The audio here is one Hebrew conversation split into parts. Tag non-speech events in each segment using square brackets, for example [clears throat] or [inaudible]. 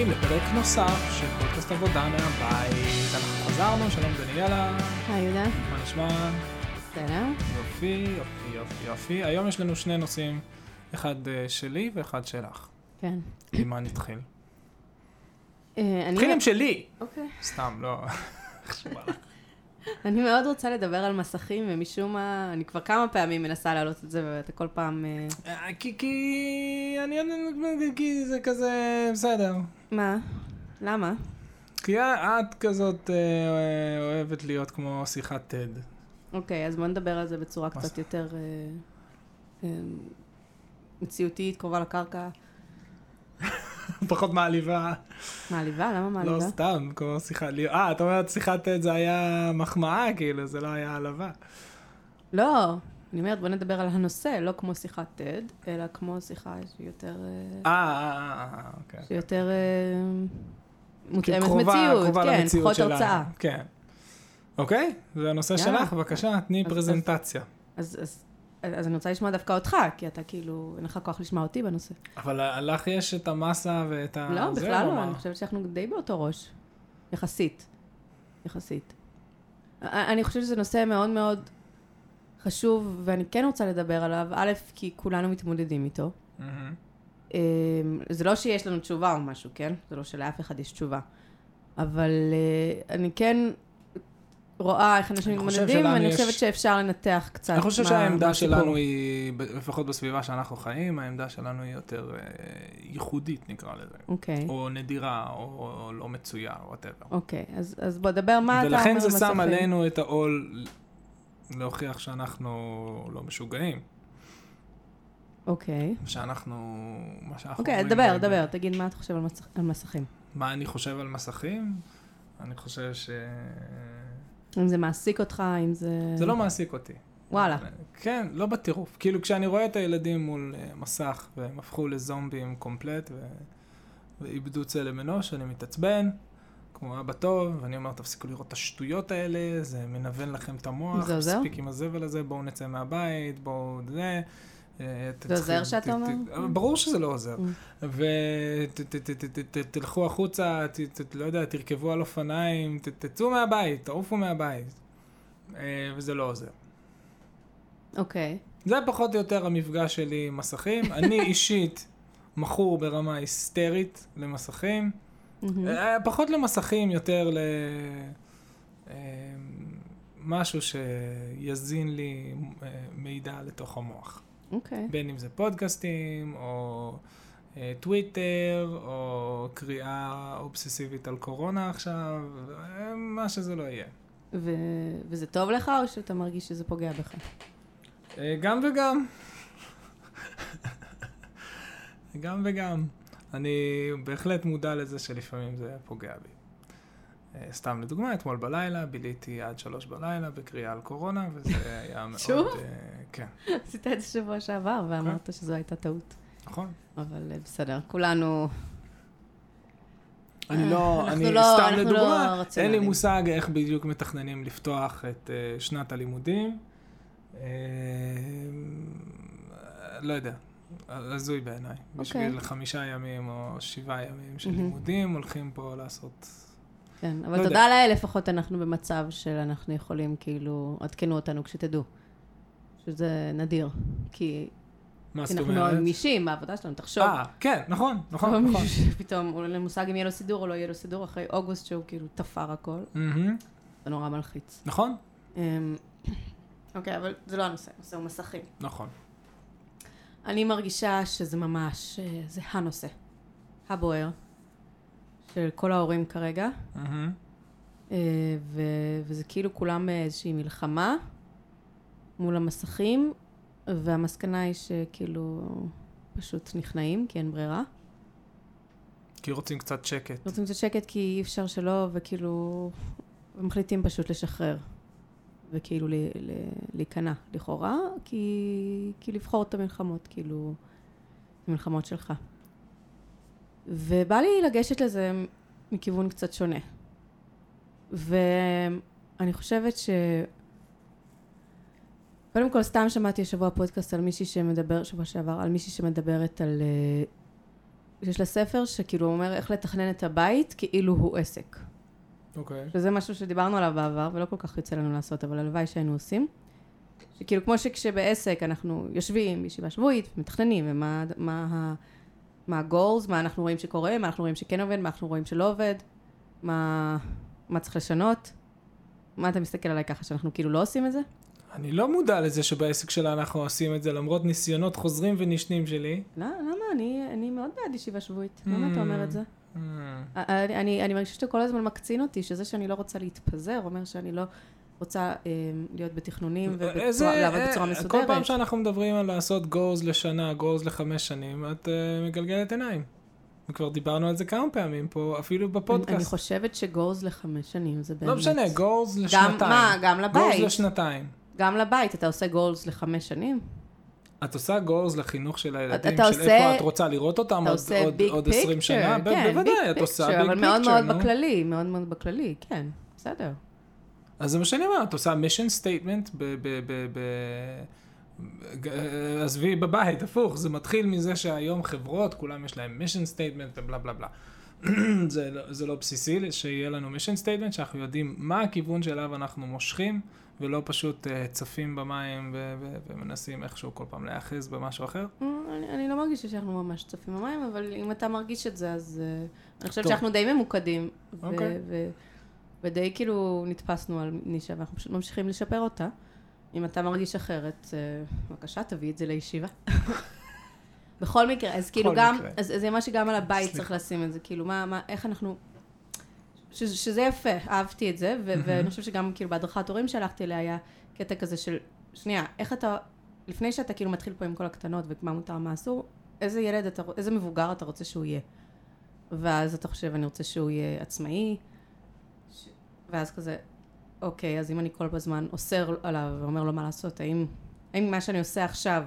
הבאים לפרק נוסף של פודקאסט עבודה מהבית. אנחנו חזרנו, שלום דניאלה, היי יהודה, מה נשמע? בסדר? יופי, יופי, יופי, יופי. היום יש לנו שני נושאים, אחד אה, שלי ואחד שלך. כן. עם מה נתחיל? אה, נתחיל עם שלי! אוקיי. סתם, לא. [laughs] אני מאוד רוצה לדבר על מסכים, ומשום מה, אני כבר כמה פעמים מנסה להעלות את זה, ואתה כל פעם... אה, כי, כי, אני, כי זה כזה, בסדר. מה? למה? כי את כזאת אה, אוהבת להיות כמו שיחת TED. אוקיי, אז בוא נדבר על זה בצורה קצת? יותר אה, אה, מציאותית, קרובה לקרקע. [laughs] פחות מעליבה. מעליבה? למה מעליבה? לא סתם, כמו שיחה, לי- אה, את אומרת שיחת TED זה היה מחמאה, כאילו, זה לא היה העלבה. לא, אני אומרת, בוא נדבר על הנושא, לא כמו שיחת TED, אלא כמו שיחה שהיא יותר... אה, אה, אה, אה, אוקיי. שהיא יותר אה, מותאמת מציאות, כן, פחות. הרצאה. כן. אוקיי, זה הנושא. שלך, בבקשה, תני אז- פרזנטציה. אז, אז, אני רוצה לשמוע דווקא אותך, כי אתה כאילו, אין לך כוח לשמוע אותי בנושא. אבל לך יש את המסה ואת ה... לא, בכלל לא? אני חושבת שאנחנו די באותו ראש. יחסית. יחסית. אני חושבת שזה נושא מאוד מאוד חשוב, ואני כן רוצה לדבר עליו, א', כי כולנו מתמודדים איתו. אמ, זה לא שיש לנו תשובה או משהו, כן? זה לא שלאף אחד יש תשובה. אבל אה, אני כן רואה איך אנשים מתמודדים, ואני יש- חושבת שאפשר לנתח קצת אני חושב מה- שהעמדה מה. שלנו היא, לפחות בסביבה שאנחנו חיים, העמדה שלנו היא יותר אה, ייחודית, נקרא לזה. אוקיי. או נדירה, או או לא מצויה, או whatever. אוקיי, אז, אז בוא, דבר מה אתה אומר ולכן זה שם. עלינו את העול להוכיח שאנחנו לא משוגעים. אוקיי. שאנחנו, מה שאנחנו אוקיי, דבר, דבר, תגיד מה אתה חושב על, מסכ... על מסכים. מה אני חושב על מסכים? אני חושב ש... אם זה מעסיק אותך, אם זה... זה לא מעסיק אותי. וואלה. כן, לא בטירוף. כאילו, כשאני רואה את הילדים מול אה, מסך, והם הפכו לזומבים complete, ו... ואיבדו צלם אנוש, אני מתעצבן, כמו אבא טוב, ואני אומר, תפסיקו לראות את השטויות האלה, זה מנוון לכם את המוח, זה עוזר? מספיק עם הזבל הזה, בואו נצא מהבית, בואו זה. אה, זה עוזר שאתה אומר? ת- ברור שזה לא עוזר. Mm. ותלכו החוצה, לא יודע, תרכבו על אופניים, תצאו מהבית, תעופו מהבית. אה, וזה לא עוזר. אוקיי. זה פחות או יותר המפגש שלי עם מסכים. אני [laughs] אישית מכור ברמה היסטרית למסכים. אה, פחות למסכים, יותר ל... אה, משהו שיזין לי אה, מידע לתוך המוח. אוקיי. בין אם זה פודקאסטים, או טוויטר, או קריאה אובססיבית על קורונה עכשיו, מה שזה לא יהיה. ו- וזה טוב לך, או שאתה מרגיש שזה פוגע בך? גם וגם. [laughs] גם וגם. אני בהחלט מודע לזה שלפעמים זה פוגע בי. אה, סתם לדוגמה, אתמול בלילה ביליתי עד שלוש בלילה בקריאה על קורונה, וזה [laughs] היה מאוד... שוב? אה, כן, עשית את זה שבוע שעבר, ואמרת שזו הייתה טעות. נכון. אבל אה, בסדר, כולנו... אני לא, אני לא- סתם אנחנו לא לדוגמה, אין לי. מושג איך בדיוק מתכננים לפתוח את אה, שנת הלימודים. אה, לא יודע, הזוי בעיניי. בשביל חמישה ימים או שבעה ימים של אוקיי. מהמם. לימודים, הולכים פה לעשות... כן, לא אבל יודע. תודה לאל, לפחות אנחנו במצב שאנחנו יכולים, כאילו, עדכנו אותנו כשתדעו. שזה נדיר. כי מה כי זאת אנחנו מאוד אומרת? גמישים בעבודה שלנו, תחשוב. אה, כן, נכון, לא נכון, נכון. שפתאום, הוא אין לו מושג אם יהיה לו סידור או לא יהיה לו סידור, אחרי אוגוסט שהוא כאילו תפר הכל. זה נורא מלחיץ. נכון, אמ, אוקיי, אבל זה לא הנושא, הנושא הוא מסכים. נכון. אני מרגישה שזה ממש, אה, זה הנושא, הבוער, של כל ההורים כרגע. אה, ו- וזה כאילו כולם איזושהי מלחמה מול המסכים, והמסקנה היא שכאילו פשוט נכנעים, כי אין ברירה. כי רוצים קצת שקט. רוצים קצת שקט כי אי אפשר שלא, וכאילו, מחליטים פשוט לשחרר. וכאילו להיכנע, לכאורה, כי, כי לבחור את המלחמות, כאילו, המלחמות שלך. ובא לי לגשת לזה מכיוון קצת שונה. ואני חושבת ש... קודם כל, סתם שמעתי השבוע פודקאסט על מישהי שמדבר, שבוע שעבר, על מישהי שמדברת על, אה, יש לה ספר שכאילו אומר איך לתכנן את הבית כאילו הוא עסק. אוקיי. שזה משהו שדיברנו עליו בעבר, ולא כל כך יוצא לנו לעשות, אבל הלוואי שהיינו עושים. שכאילו, כמו שכשבעסק אנחנו יושבים בישיבה שבועית, ומתכננים, ומה מה, ה- מה ה-goals, מה אנחנו רואים שקורה, מה אנחנו רואים שכן עובד, מה אנחנו רואים שלא עובד, מה, מה צריך לשנות. מה אתה מסתכל עליי ככה, שאנחנו כאילו לא עושים את זה? אני לא מודע לזה שבעסק שלה אנחנו עושים את זה, למרות ניסיונות חוזרים ונשנים שלי. לא, למה? אני, אני מאוד בעד ישיבה שבועית. למה אתה אומר את זה? Hmm. אני, אני, אני מרגישה שאתה כל הזמן מקצין אותי, שזה שאני לא רוצה להתפזר, אומר שאני לא רוצה אה, להיות בתכנונים איזה- ולעבוד בצורה אה, מסודרת. כל פעם שאנחנו מדברים על לעשות goals לשנה, goals לחמש שנים, את אה, מגלגלת עיניים. וכבר דיברנו על זה כמה פעמים פה, אפילו אני, אני בפודקאסט. חושבת שגולס לחמש שנים זה באמת... לא משנה, גם, לשנתיים. מה, גם לבית. לשנתיים. גם לבית, אתה עושה גולס לחמש שנים? את עושה goals לחינוך של הילדים, של עושה- איפה את רוצה לראות אותם עוד- עושה עוד- עוד פיקצ'ר, 20 שנה? ב- כן, בוודאי, את עושה פיקצ'ר, ביג אבל מאוד פיקצ'ר, מאוד. בכללי, מאוד מאוד בכללי, כן, בסדר. אז זה מה שאני אומר, את עושה mission statement ב... ב, ב, ב עזבי בבית, הפוך, זה מתחיל מזה שהיום חברות, כולם יש להם mission statement ובלה בלה בלה. [clears throat] זה, לא- זה לא בסיסי שיהיה לנו mission statement, שאנחנו יודעים מה הכיוון שאליו אנחנו מושכים, ולא פשוט uh, צפים במים ו- ו- ומנסים איכשהו כל פעם להיאחז במשהו אחר. אני, אני לא מרגישה שאנחנו ממש צופים במים, אבל אם אתה מרגיש את זה, אז uh, אני חושבת. שאנחנו די ממוקדים. ו- אוקיי. ו- ודי כאילו נתפסנו על נישה, ואנחנו פשוט ממשיכים לשפר אותה. אם אתה מרגיש אחרת, uh, בבקשה, תביא את זה לישיבה. [laughs] בכל מקרה, אז כאילו גם, מקרה. אז, אז זה מה שגם על הבית. צריך לשים את זה, כאילו מה, מה, איך אנחנו, ש, שזה יפה, אהבתי את זה, ו, ואני חושבת שגם כאילו בהדרכת הורים שהלכתי אליה היה קטע כזה של, שנייה, איך אתה, לפני שאתה כאילו מתחיל פה עם כל הקטנות ומה מותר מה אסור, איזה ילד אתה, איזה מבוגר אתה רוצה שהוא יהיה. ואז אתה חושב, אני רוצה שהוא יהיה עצמאי, ש... ואז כזה, אוקיי, אז אם אני כל הזמן אוסר עליו ואומר לו מה לעשות, האם, האם מה שאני עושה עכשיו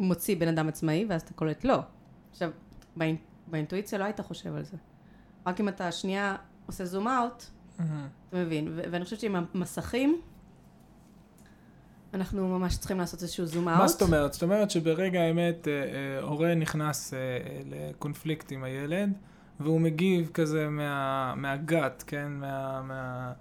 מוציא בן אדם עצמאי, ואז אתה קולט לא. עכשיו, באינ... באינטואיציה לא היית חושב על זה. רק אם אתה שנייה עושה זום אאוט, אתה מבין. ו- ואני חושבת שעם המסכים, אנחנו ממש צריכים לעשות איזשהו זום אאוט. מה זאת אומרת? זאת אומרת שברגע האמת אה, אה, הורה נכנס אה, לקונפליקט עם הילד, והוא מגיב כזה מה, מהגת, כן? מה, מה,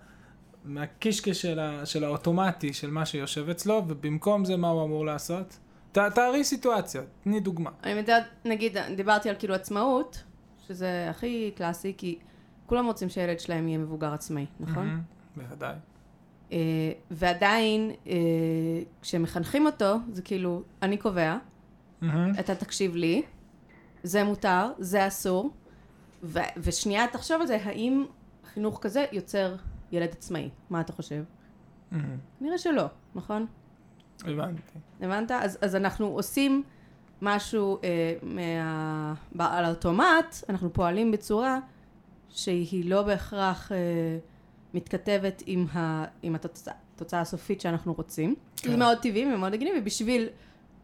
מהקישקש של, ה, של האוטומטי של מה שיושב אצלו, ובמקום זה מה הוא אמור לעשות? ת, תארי סיטואציה, תני דוגמה. אני יודעת, נגיד, דיברתי על כאילו עצמאות, שזה הכי קלאסי, כי כולם רוצים שהילד שלהם יהיה מבוגר עצמאי, נכון? בוודאי. אה, ועדיין, אה, כשמחנכים אותו, זה כאילו, אני קובע, מהמם. אתה תקשיב לי, זה מותר, זה אסור, ו- ושנייה תחשוב על זה, האם חינוך כזה יוצר ילד עצמאי? מה אתה חושב? מהמם. נראה שלא, נכון? הבנתי. הבנת? אז, אז אנחנו עושים משהו אה, מה... על האוטומט, אנחנו פועלים בצורה שהיא לא בהכרח אה, מתכתבת עם, ה... עם התוצאה, התוצאה הסופית שאנחנו רוצים. כן. זה מאוד טבעי ומאוד הגיוני, ובשביל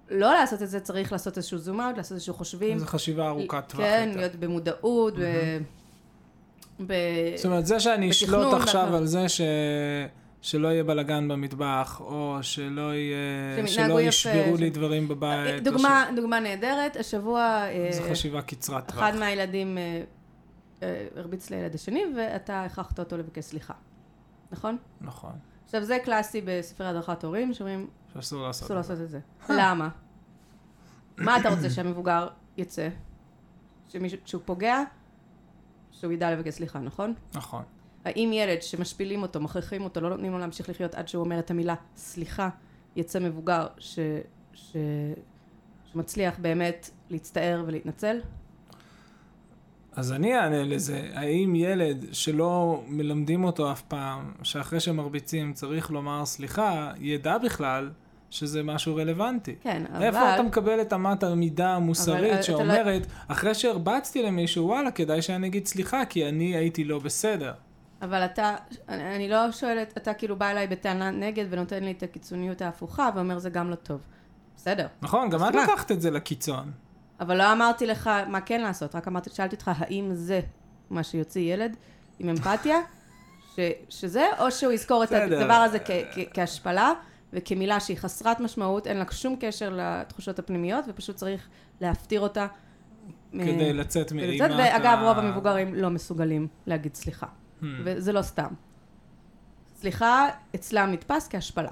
לא לעשות את זה צריך לעשות איזשהו זום אאוט, לעשות איזשהו חושבים. זו חשיבה ארוכת טווח כן, יותר. להיות במודעות, ב... ב... זאת אומרת, זה שאני אשלוט עכשיו ואנחנו- על זה ש... שלא יהיה בלאגן במטבח, או שלא יהיה... שלא ישברו ש- לי דברים בבית. או דוגמה, דוגמה נהדרת, השבוע... אה, ש... זו חשיבה קצרת טווח. אחד מהילדים אה, אה, הרביץ לילד השני, ואתה הכרחת אותו לבקש סליחה. נכון? נכון. עכשיו, זה קלאסי בספרי הדרכת הורים, שאומרים, שאסור לעשות. לעשות את זה. [laughs] למה? מה אתה רוצה שהמבוגר יצא? שמישהו, כשהוא פוגע, שהוא ידע לבקש סליחה, נכון? נכון. האם ילד שמשפילים אותו, מכריחים אותו, לא נותנים לו להמשיך לחיות עד שהוא אומר את המילה סליחה, יצא מבוגר ש... ש... שמצליח באמת להצטער ולהתנצל? אז אני אענה לזה. האם ילד שלא מלמדים אותו אף פעם, שאחרי שמרביצים צריך לומר סליחה, ידע בכלל שזה משהו רלוונטי? כן, אבל... איפה אתה מקבל את אמת המידה אבל, המוסרית אה, אתה שאומרת, אחרי שהרבצתי למישהו, וואלה, כדאי שאני אגיד סליחה, כי אני הייתי לא בסדר. אבל אתה, אני, אני לא שואלת, אתה כאילו בא אליי בטענה נגד ונותן לי את הקיצוניות ההפוכה ואומר זה גם לא טוב. בסדר. נכון, גם את. לקחת את זה לקיצון. אבל לא אמרתי לך מה כן לעשות, רק אמרתי, שאלתי אותך האם זה מה שיוציא ילד עם אמפתיה, [laughs] ש, שזה, או שהוא יזכור את. הדבר הזה כ, כ, כהשפלה וכמילה שהיא חסרת משמעות, אין לה שום קשר לתחושות הפנימיות ופשוט צריך להפטיר אותה כדי לצאת כדי מאימת לצאת, ואגב, ה- רוב המבוגרים לא מסוגלים להגיד סליחה. Hmm. וזה לא סתם. סליחה, אצלם נתפס כהשפלה.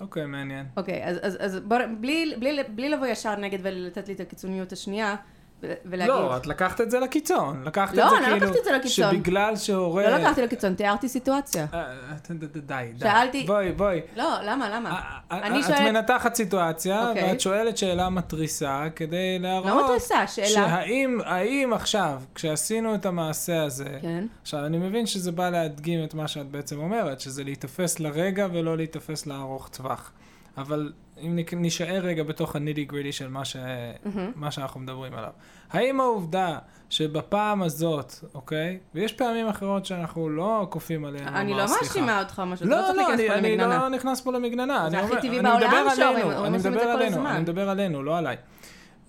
אוקיי, מעניין. אוקיי, אז, אז, אז בוא, בלי, בלי, בלי לבוא ישר נגד ולתת לי את הקיצוניות השנייה, ולהגיד... לא, את לקחת את זה לקיצון. לקחת לא, את זה אני לא כאילו... לקחתי את זה לקיצון. שבגלל שהורה... לא לקחתי לקיצון, תיארתי סיטואציה. אה, ד- די, די. שאלתי- בואי, בואי. לא, למה, למה? אה, אני את שואלת- מנתחת סיטואציה, אוקיי. ואת שואלת שאלה מתריסה כדי להראות... לא מתריסה, שאלה. שהאם האם עכשיו, כשעשינו את המעשה הזה, כן. עכשיו אני מבין שזה בא להדגים את מה שאת בעצם אומרת, שזה להיתפס לרגע ולא להיתפס לארוך טווח. אבל אם נישאר רגע בתוך הנידי גרידי של מה, ש... מהמם. מה שאנחנו מדברים עליו. האם העובדה שבפעם הזאת, אוקיי, ויש פעמים אחרות שאנחנו לא כופים עליהם אני לא. מאשימה אותך משהו, לא, לא לא, אני, פה אני. לא נכנס פה למגננה. זה הכי טבעי בעולם שאומרים- את זה כל הזמן. אני מדבר עלינו, לא עליי.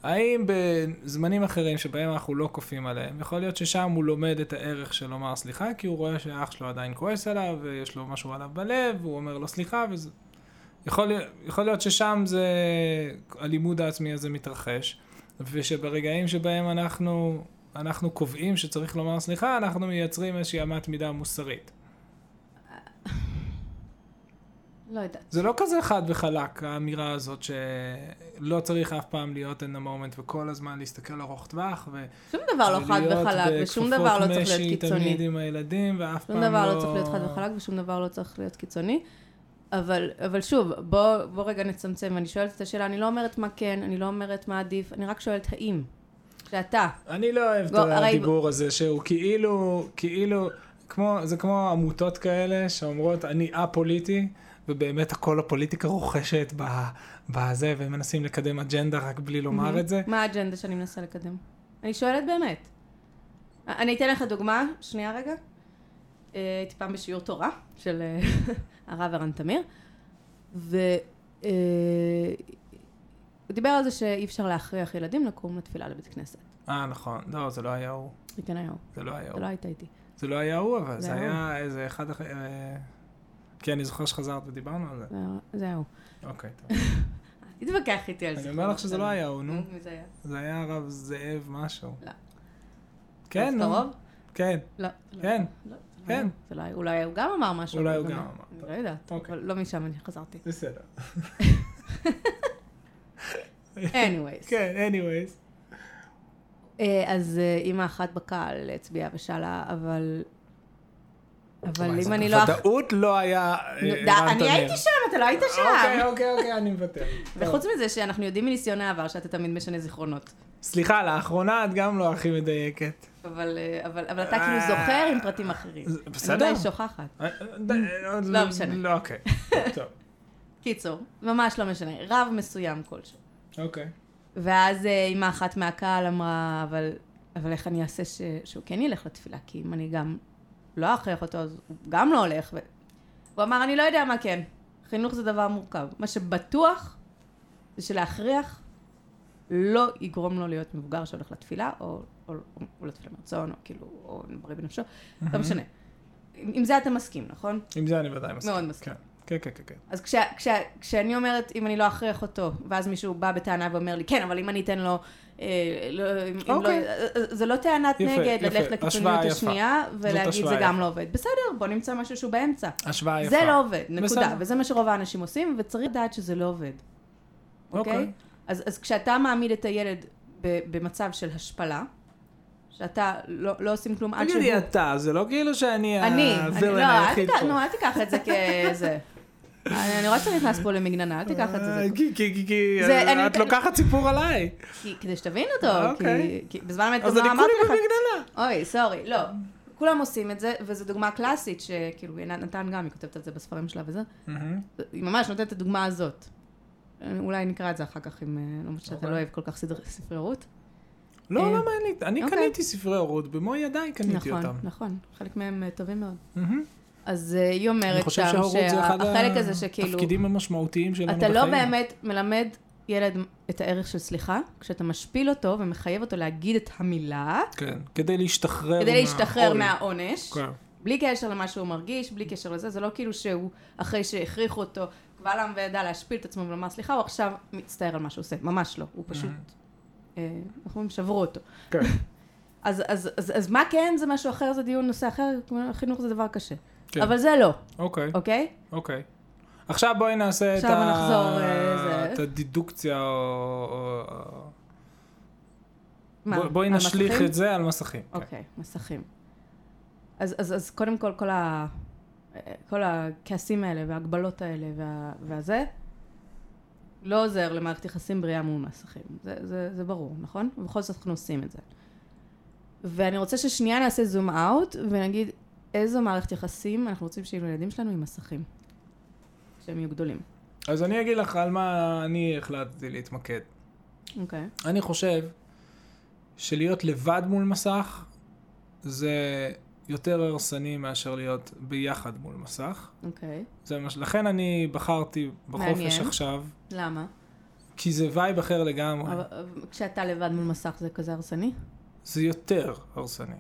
האם בזמנים אחרים שבהם אנחנו לא כופים עליהם, יכול להיות ששם הוא לומד את הערך של לומר סליחה, כי הוא רואה שהאח שלו עדיין כועס עליו, ויש לו משהו עליו בלב, והוא אומר לו סליחה, וזה... יכול, יכול להיות ששם זה, הלימוד העצמי הזה מתרחש, ושברגעים שבהם אנחנו, אנחנו קובעים שצריך לומר סליחה, אנחנו מייצרים איזושהי אמת מידה מוסרית. [laughs] לא יודעת. זה לא כזה חד וחלק, האמירה הזאת שלא צריך אף פעם להיות in the moment וכל הזמן להסתכל ארוך טווח, ו... שום דבר לא חד ולהיות וחלק, ושום בכפפות דבר לא צריך משי להיות תמיד קיצוני. עם הילדים, ואף פעם שום לא... דבר לא צריך להיות חד וחלק, ושום דבר לא צריך להיות קיצוני. אבל, אבל שוב, בוא, בוא רגע נצמצם, ואני שואלת את השאלה, אני לא אומרת מה כן, אני לא אומרת מה עדיף, אני רק שואלת האם. שאתה, אני לא אוהב את לא, הרי- הדיבור הזה, שהוא כאילו, כאילו, כמו, זה כמו עמותות כאלה שאומרות, אני א-פוליטי, ובאמת הכל הפוליטיקה רוכשת בזה, והם מנסים לקדם אג'נדה רק בלי לומר מהמם. את זה. מה האג'נדה שאני מנסה לקדם? אני שואלת באמת. אני אתן לך דוגמה, שנייה רגע. אה, הייתי פעם בשיעור תורה של אה, [laughs] הרב ערן תמיר, והוא דיבר על זה שאי אפשר להכריח ילדים לקום לתפילה לבית כנסת. אה, נכון. לא, זה לא היה הוא. זה כן היה הוא, זה לא היה זה הוא. לא היית איתי. זה לא היה הוא, אבל זה זה היה איזה אחד אחר... אה, כי אני זוכר שחזרת ודיברנו על זה. זה היה- זה הוא. אוקיי, טוב. [laughs] תתווכח איתי על זה. אני אומר לך שזה לא היה הוא, נו. מי זה היה? זה היה הרב זאב משהו. לא. כן, נו. כן, לא. לא. כן. כן. היה. זה לא. אולי הוא גם אמר משהו. אולי הוא גם לא. אמר. אני לא יודעת, אוקיי. אבל לא משם אני חזרתי. בסדר. anyways. [laughs] כן, anyways. אה, אז אה, אימא אחת בקהל הצביעה ושאלה, אבל... אבל אם אני לא... בוודאות לא היה... אה, אני. הייתי שם, אתה לא היית אוקיי, שם. אוקיי, אוקיי, אני מוותר. [laughs] וחוץ מזה שאנחנו יודעים מניסיון העבר שאתה תמיד משנה זיכרונות. סליחה, לאחרונה את גם לא הכי מדייקת. אבל אה, אבל- אבל אתה כאילו זוכר עם פרטים אחרים. זה- אני בסדר. אולי שוכחת. אה, אה, אה, לא משנה. לא, אוקיי. טוב, [laughs] קיצור, ממש לא משנה. רב מסוים כלשהו. אוקיי. ואז אה, אימא אחת מהקהל אמרה, אבל, אבל איך אני אעשה ש, שהוא כן ילך לתפילה? כי אם אני גם לא אכריח אותו, אז הוא גם לא הולך. ו... הוא אמר, אני לא יודע מה כן. חינוך זה דבר מורכב. מה שבטוח זה שלהכריח לא יגרום לו להיות מבוגר שהולך לתפילה, או, או, או לתפילה מרצון, או כאילו, או בריא בנפשו, לא משנה. עם עם זה אתה מסכים, נכון? עם זה אני ודאי מסכים. מאוד מסכים. כן, כן, כן, כן. אז כשה, כשה, כשאני אומרת, אם אני לא אכריח אותו, ואז מישהו בא בטענה ואומר לי, כן, אבל אם אני אתן לו, אה, לא, לא, אוקיי. אה, אה, זה לא טענת יפה, נגד, יפה. ללכת לקיצוניות. השנייה, ולהגיד זה גם יפה. לא עובד. בסדר, בוא נמצא משהו שהוא באמצע. השוואה יפה. זה לא עובד, נקודה. בסדר. וזה מה שרוב האנשים עושים, וצריך לדעת שזה לא עובד. אוקיי? אוקיי. אז, אז כשאתה מעמיד את הילד במצב של השפלה, שאתה לא, לא עושים כלום עד שהוא... תגידי אתה, זה לא כאילו שאני אני, אני, לא, אל היחיד תיקח, פה. נו, אל תיקח את זה [laughs] כזה. אני אני רואה שאתה נכנס פה למגננה, אל תיקח את זה. אה, כי- כי- כי- זה- אני- את לוקחת סיפור עליי. כי- כדי שתבין אותו, אוקיי. כי- בזמן אמת גם אז לא אני אמרתי כולי לך, במגננה. אוי, סורי, לא. כולם עושים את זה, וזו דוגמה קלאסית, שכאילו, נתן גם, היא כותבת את זה בספרים שלה וזה. היא ממש נותנת את הדוגמה הזאת. אולי נקרא את זה אחר כך, אם, אה, לא שאתה אוקיי. לא אוהב כל כך ספרי רות. לא, אה, למה אין לי? אני אוקיי. קניתי ספרי הורות, במו ידיי קניתי נכון, אותם. נכון, חלק מהם אה, טובים מאוד. אז אה, היא אני אומרת חושב שם, שההורות זה אחד שהחלק הזה שכאילו, התפקידים המשמעותיים שלנו אתה בחיים. לא באמת מלמד ילד את הערך של סליחה, כשאתה משפיל אותו ומחייב אותו להגיד את המילה, כן, כדי להשתחרר כדי להשתחרר מהעול. מהעונש. כן. בלי קשר למה שהוא מרגיש, בלי קשר לזה, זה לא כאילו שהוא, אחרי שהכריחו אותו, קבל עם וידע להשפיל את עצמו ולומר סליחה, הוא עכשיו מצטער על מה שהוא עושה. ממש לא. הוא פשוט אה, אנחנו אומרים שברו אותו. כן. [laughs] אז, אז, אז, אז מה כן זה משהו אחר, זה דיון נושא אחר, כמו חינוך זה דבר קשה. כן. אבל זה לא, אוקיי, אוקיי? אוקיי. עכשיו בואי נעשה את, עכשיו ה... נחזור, אה, זה. את הדידוקציה, או... מה, בוא, בואי נשליך מסכים? את זה על מסכים. כן. אוקיי, מסכים. אז, אז, אז קודם כל, כל, ה, כל הכעסים האלה וההגבלות האלה וה, והזה, לא עוזר למערכת יחסים בריאה מול מסכים. זה, זה, זה ברור, נכון? ובכל זאת אנחנו עושים את זה. ואני רוצה ששנייה נעשה זום אאוט ונגיד איזו מערכת יחסים אנחנו רוצים שיהיו לילדים שלנו עם מסכים, כשהם יהיו גדולים. אז אני אגיד לך על מה אני החלטתי להתמקד. אוקיי. אני חושב שלהיות לבד מול מסך זה יותר הרסני מאשר להיות ביחד מול מסך. אוקיי. זה מה. לכן אני בחרתי בחופש מעניין. עכשיו, למה? כי זה וייב אחר לגמרי. אבל כשאתה לבד מול מסך זה כזה הרסני? זה יותר הרסני.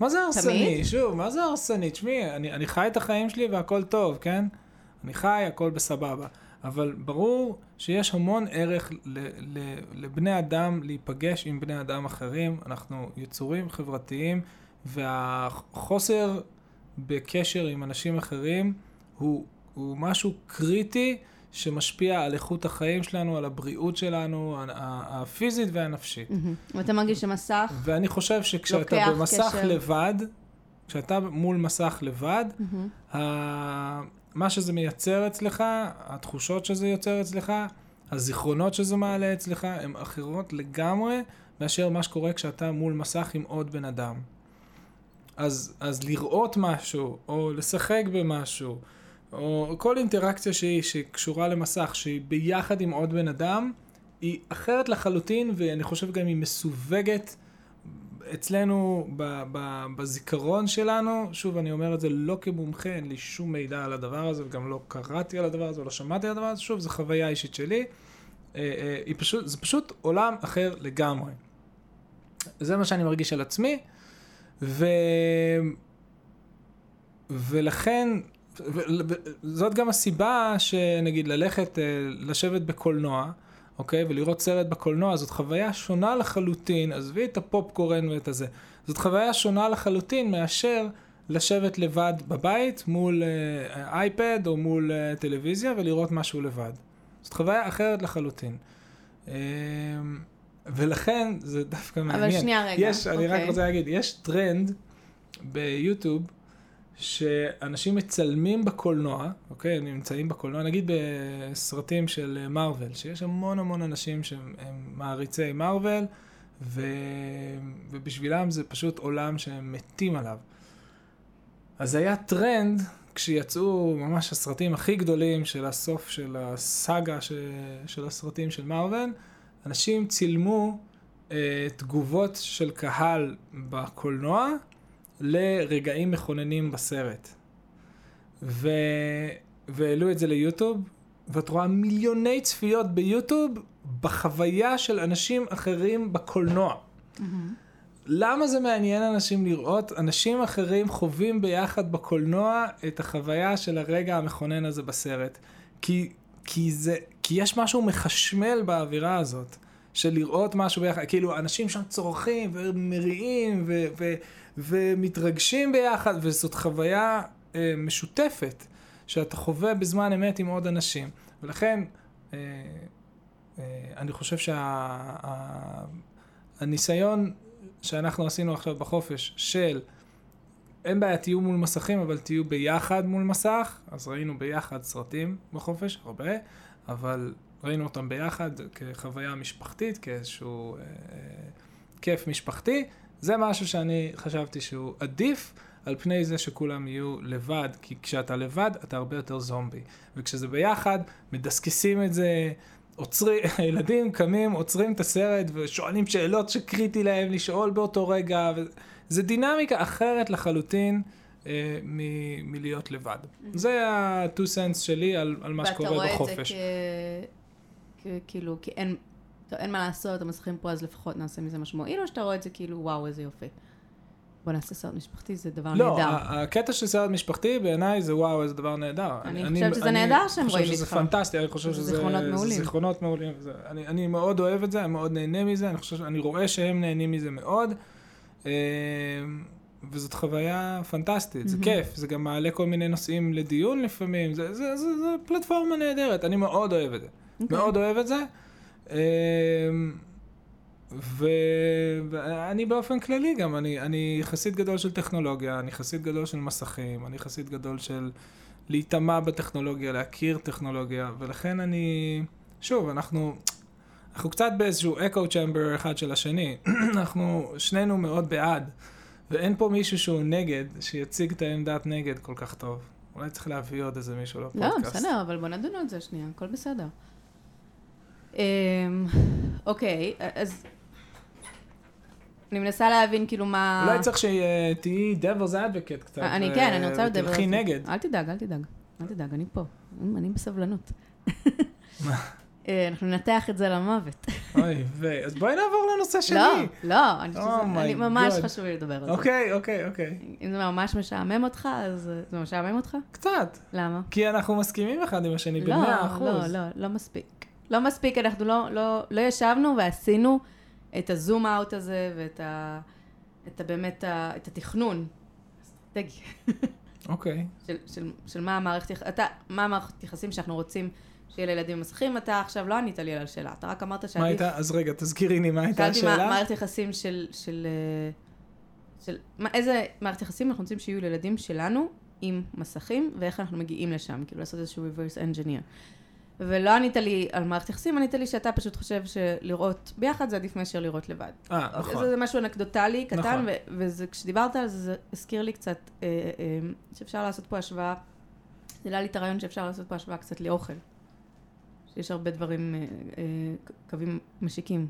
מה זה הרסני? תמיד? שוב, מה זה הרסני? תשמעי, אני, אני חי את החיים שלי והכל טוב, כן? אני חי, הכל בסבבה. אבל ברור שיש המון ערך ל, ל, לבני אדם להיפגש עם בני אדם אחרים. אנחנו יצורים חברתיים, והחוסר בקשר עם אנשים אחרים הוא, הוא משהו קריטי שמשפיע על איכות החיים שלנו, על הבריאות שלנו, הפיזית והנפשית. ואתה מרגיש שמסך... ואני חושב שכשאתה לוקח במסך קשר. לבד, כשאתה מול מסך לבד. ה- מה שזה מייצר אצלך, התחושות שזה יוצר אצלך, הזיכרונות שזה מעלה אצלך, הן אחרות לגמרי מאשר מה שקורה כשאתה מול מסך עם עוד בן אדם. אז, אז לראות משהו, או לשחק במשהו, או כל אינטראקציה שהיא, שקשורה למסך, שהיא ביחד עם עוד בן אדם, היא אחרת לחלוטין, ואני חושב גם היא מסווגת אצלנו ב, ב, בזיכרון שלנו. שוב, אני אומר את זה לא כמומחה, אין לי שום מידע על הדבר הזה, וגם לא קראתי על הדבר הזה, ולא שמעתי על הדבר הזה. שוב, זו חוויה אישית שלי. אה, אה, פשוט, זה פשוט עולם אחר לגמרי. זה מה שאני מרגיש על עצמי, ו... ולכן. זאת גם הסיבה שנגיד ללכת, אה, לשבת בקולנוע, אוקיי? ולראות סרט בקולנוע, זאת חוויה שונה לחלוטין, עזבי את הפופקורן ואת הזה. זאת חוויה שונה לחלוטין מאשר לשבת לבד בבית מול אה, אייפד או מול אה, טלוויזיה ולראות משהו לבד. זאת חוויה אחרת לחלוטין. ולכן זה דווקא מעניין. אבל שנייה רגע. יש, אני רק אוקיי. רוצה להגיד, יש טרנד ביוטיוב שאנשים מצלמים בקולנוע, אוקיי? הם נמצאים בקולנוע, נגיד בסרטים של מארוול, שיש המון המון אנשים שהם הם מעריצי מארוול, ו... ובשבילם זה פשוט עולם שהם מתים עליו. אז היה טרנד, כשיצאו ממש הסרטים הכי גדולים של הסוף של הסאגה ש... של הסרטים של מארוול, אנשים צילמו אה, תגובות של קהל בקולנוע לרגעים מכוננים בסרט. ו... והעלו את זה ליוטיוב, ואת רואה מיליוני צפיות ביוטיוב בחוויה של אנשים אחרים בקולנוע. למה זה מעניין אנשים לראות? אנשים אחרים חווים ביחד בקולנוע את החוויה של הרגע המכונן הזה בסרט. כי, כי, זה, כי יש משהו מחשמל באווירה הזאת, של לראות משהו ביחד. כאילו, אנשים שם צורכים ומריעים ו, ו, ומתרגשים ביחד, וזאת חוויה אה, משותפת, שאתה חווה בזמן אמת עם עוד אנשים. ולכן, אה, אה, אני חושב שהניסיון שאנחנו עשינו עכשיו בחופש של אין בעיה, תהיו מול מסכים, אבל תהיו ביחד מול מסך. אז ראינו ביחד סרטים בחופש, הרבה, אבל ראינו אותם ביחד כחוויה משפחתית, כאיזשהו אה, כיף משפחתי. זה משהו שאני חשבתי שהוא עדיף על פני זה שכולם יהיו לבד, כי כשאתה לבד אתה הרבה יותר זומבי. וכשזה ביחד, מדסקסים את זה, עוצרים, [laughs] הילדים קמים, עוצרים את הסרט ושואלים שאלות שקריטי להם לשאול באותו רגע. ו... זה דינמיקה אחרת לחלוטין אה, מ- מלהיות לבד. זה ה-2 cents שלי על, על מה שקורה ואתה בחופש. רואה את זה כ... כ... כאילו, כי אין... טוב, אין מה לעשות, המסכים פה, אז לפחות נעשה מזה משהו מועיל, או שאתה רואה את זה כאילו, וואו, איזה יופי. בוא נעשה סרט משפחתי, זה דבר לא, נהדר. ה- הקטע של סרט משפחתי בעיניי זה וואו, איזה דבר נהדר. אני חושבת שזה נהדר שהם רואים אני חושב שזה איתך. פנטסטי, אני חושב זה שזה זיכרונות זה מעולים. זיכרונות מעולים. זה- אני, אני מאוד אוהב את זה, אני מאוד נהנה מזה, אני חושב, אני רואה שהם נהנים מזה מאוד. אה, וזאת חוויה פנטסטית, זה. כיף, זה גם מעלה כל מיני נושאים לדיון לפעמים, זה, זה, זה, זה פלטפורמה נהדרת, אני מאוד אוהב את זה. אוקיי. מאוד אוהב את זה. אמ. ואני באופן כללי גם, אני, אני חסיד גדול של טכנולוגיה, אני חסיד גדול של מסכים, אני חסיד גדול של להיטמע בטכנולוגיה, להכיר טכנולוגיה, ולכן אני, שוב, אנחנו, אנחנו קצת באיזשהו אקו צ'מבר אחד של השני, [clears throat] אנחנו שנינו מאוד בעד, ואין פה מישהו שהוא נגד, שיציג את העמדת נגד כל כך טוב. אולי צריך להביא עוד איזה מישהו לא, לפודקאסט. בסדר, אבל בוא נדון על זה שנייה, הכל בסדר. אמ, אוקיי, אז אני מנסה להבין כאילו מה... אולי צריך שתהיי devil's advocate קצת. אני ו- כן, אני רוצה לדבר. ותלכי על זה. נגד. אל תדאג, אל תדאג. אל תדאג, אני פה. אני בסבלנות. אה, אנחנו ננתח את זה למוות. אוי, ו... אז בואי נעבור לנושא שלי. לא, לא, אני חושבת Oh שזה- my אני- ממש. חשוב לי לדבר על זה. אוקיי, אוקיי, אוקיי. אם זה ממש משעמם אותך, אז אה, זה משעמם אותך? קצת. למה? כי אנחנו מסכימים אחד עם השני לא, במאה אחוז. לא, לא, לא מספיק. לא מספיק, אנחנו לא, לא, לא ישבנו ועשינו את הזום אאוט הזה ואת ה... את ה, באמת, ה, את התכנון האסטרטגי אוקיי. [laughs] של, של, של מה המערכת, אתה, מה המערכת יחסים שאנחנו רוצים שיהיה לילדים מסכים, אתה עכשיו לא ענית לי על השאלה, אתה רק אמרת מה שעדיף... הייתה? אז רגע, תזכירי לי מה הייתה שאלתי מה השאלה. מערכת יחסים של... של, אה, של מה, איזה מערכת יחסים אנחנו רוצים שיהיו לילדים שלנו עם מסכים, ואיך אנחנו מגיעים לשם, כאילו לעשות איזשהו reverse engineer. ולא ענית לי על מערכת יחסים, ענית לי שאתה פשוט חושב שלראות ביחד זה עדיף מאשר לראות לבד. אה, נכון. זה, זה משהו אנקדוטלי קטן, נכון. ו- וזה, כשדיברת על זה, זה הזכיר לי קצת אה, אה, שאפשר לעשות פה השוואה, זה העלה לי את הרעיון שאפשר לעשות פה השוואה קצת לאוכל. שיש הרבה דברים, אה, אה, קווים משיקים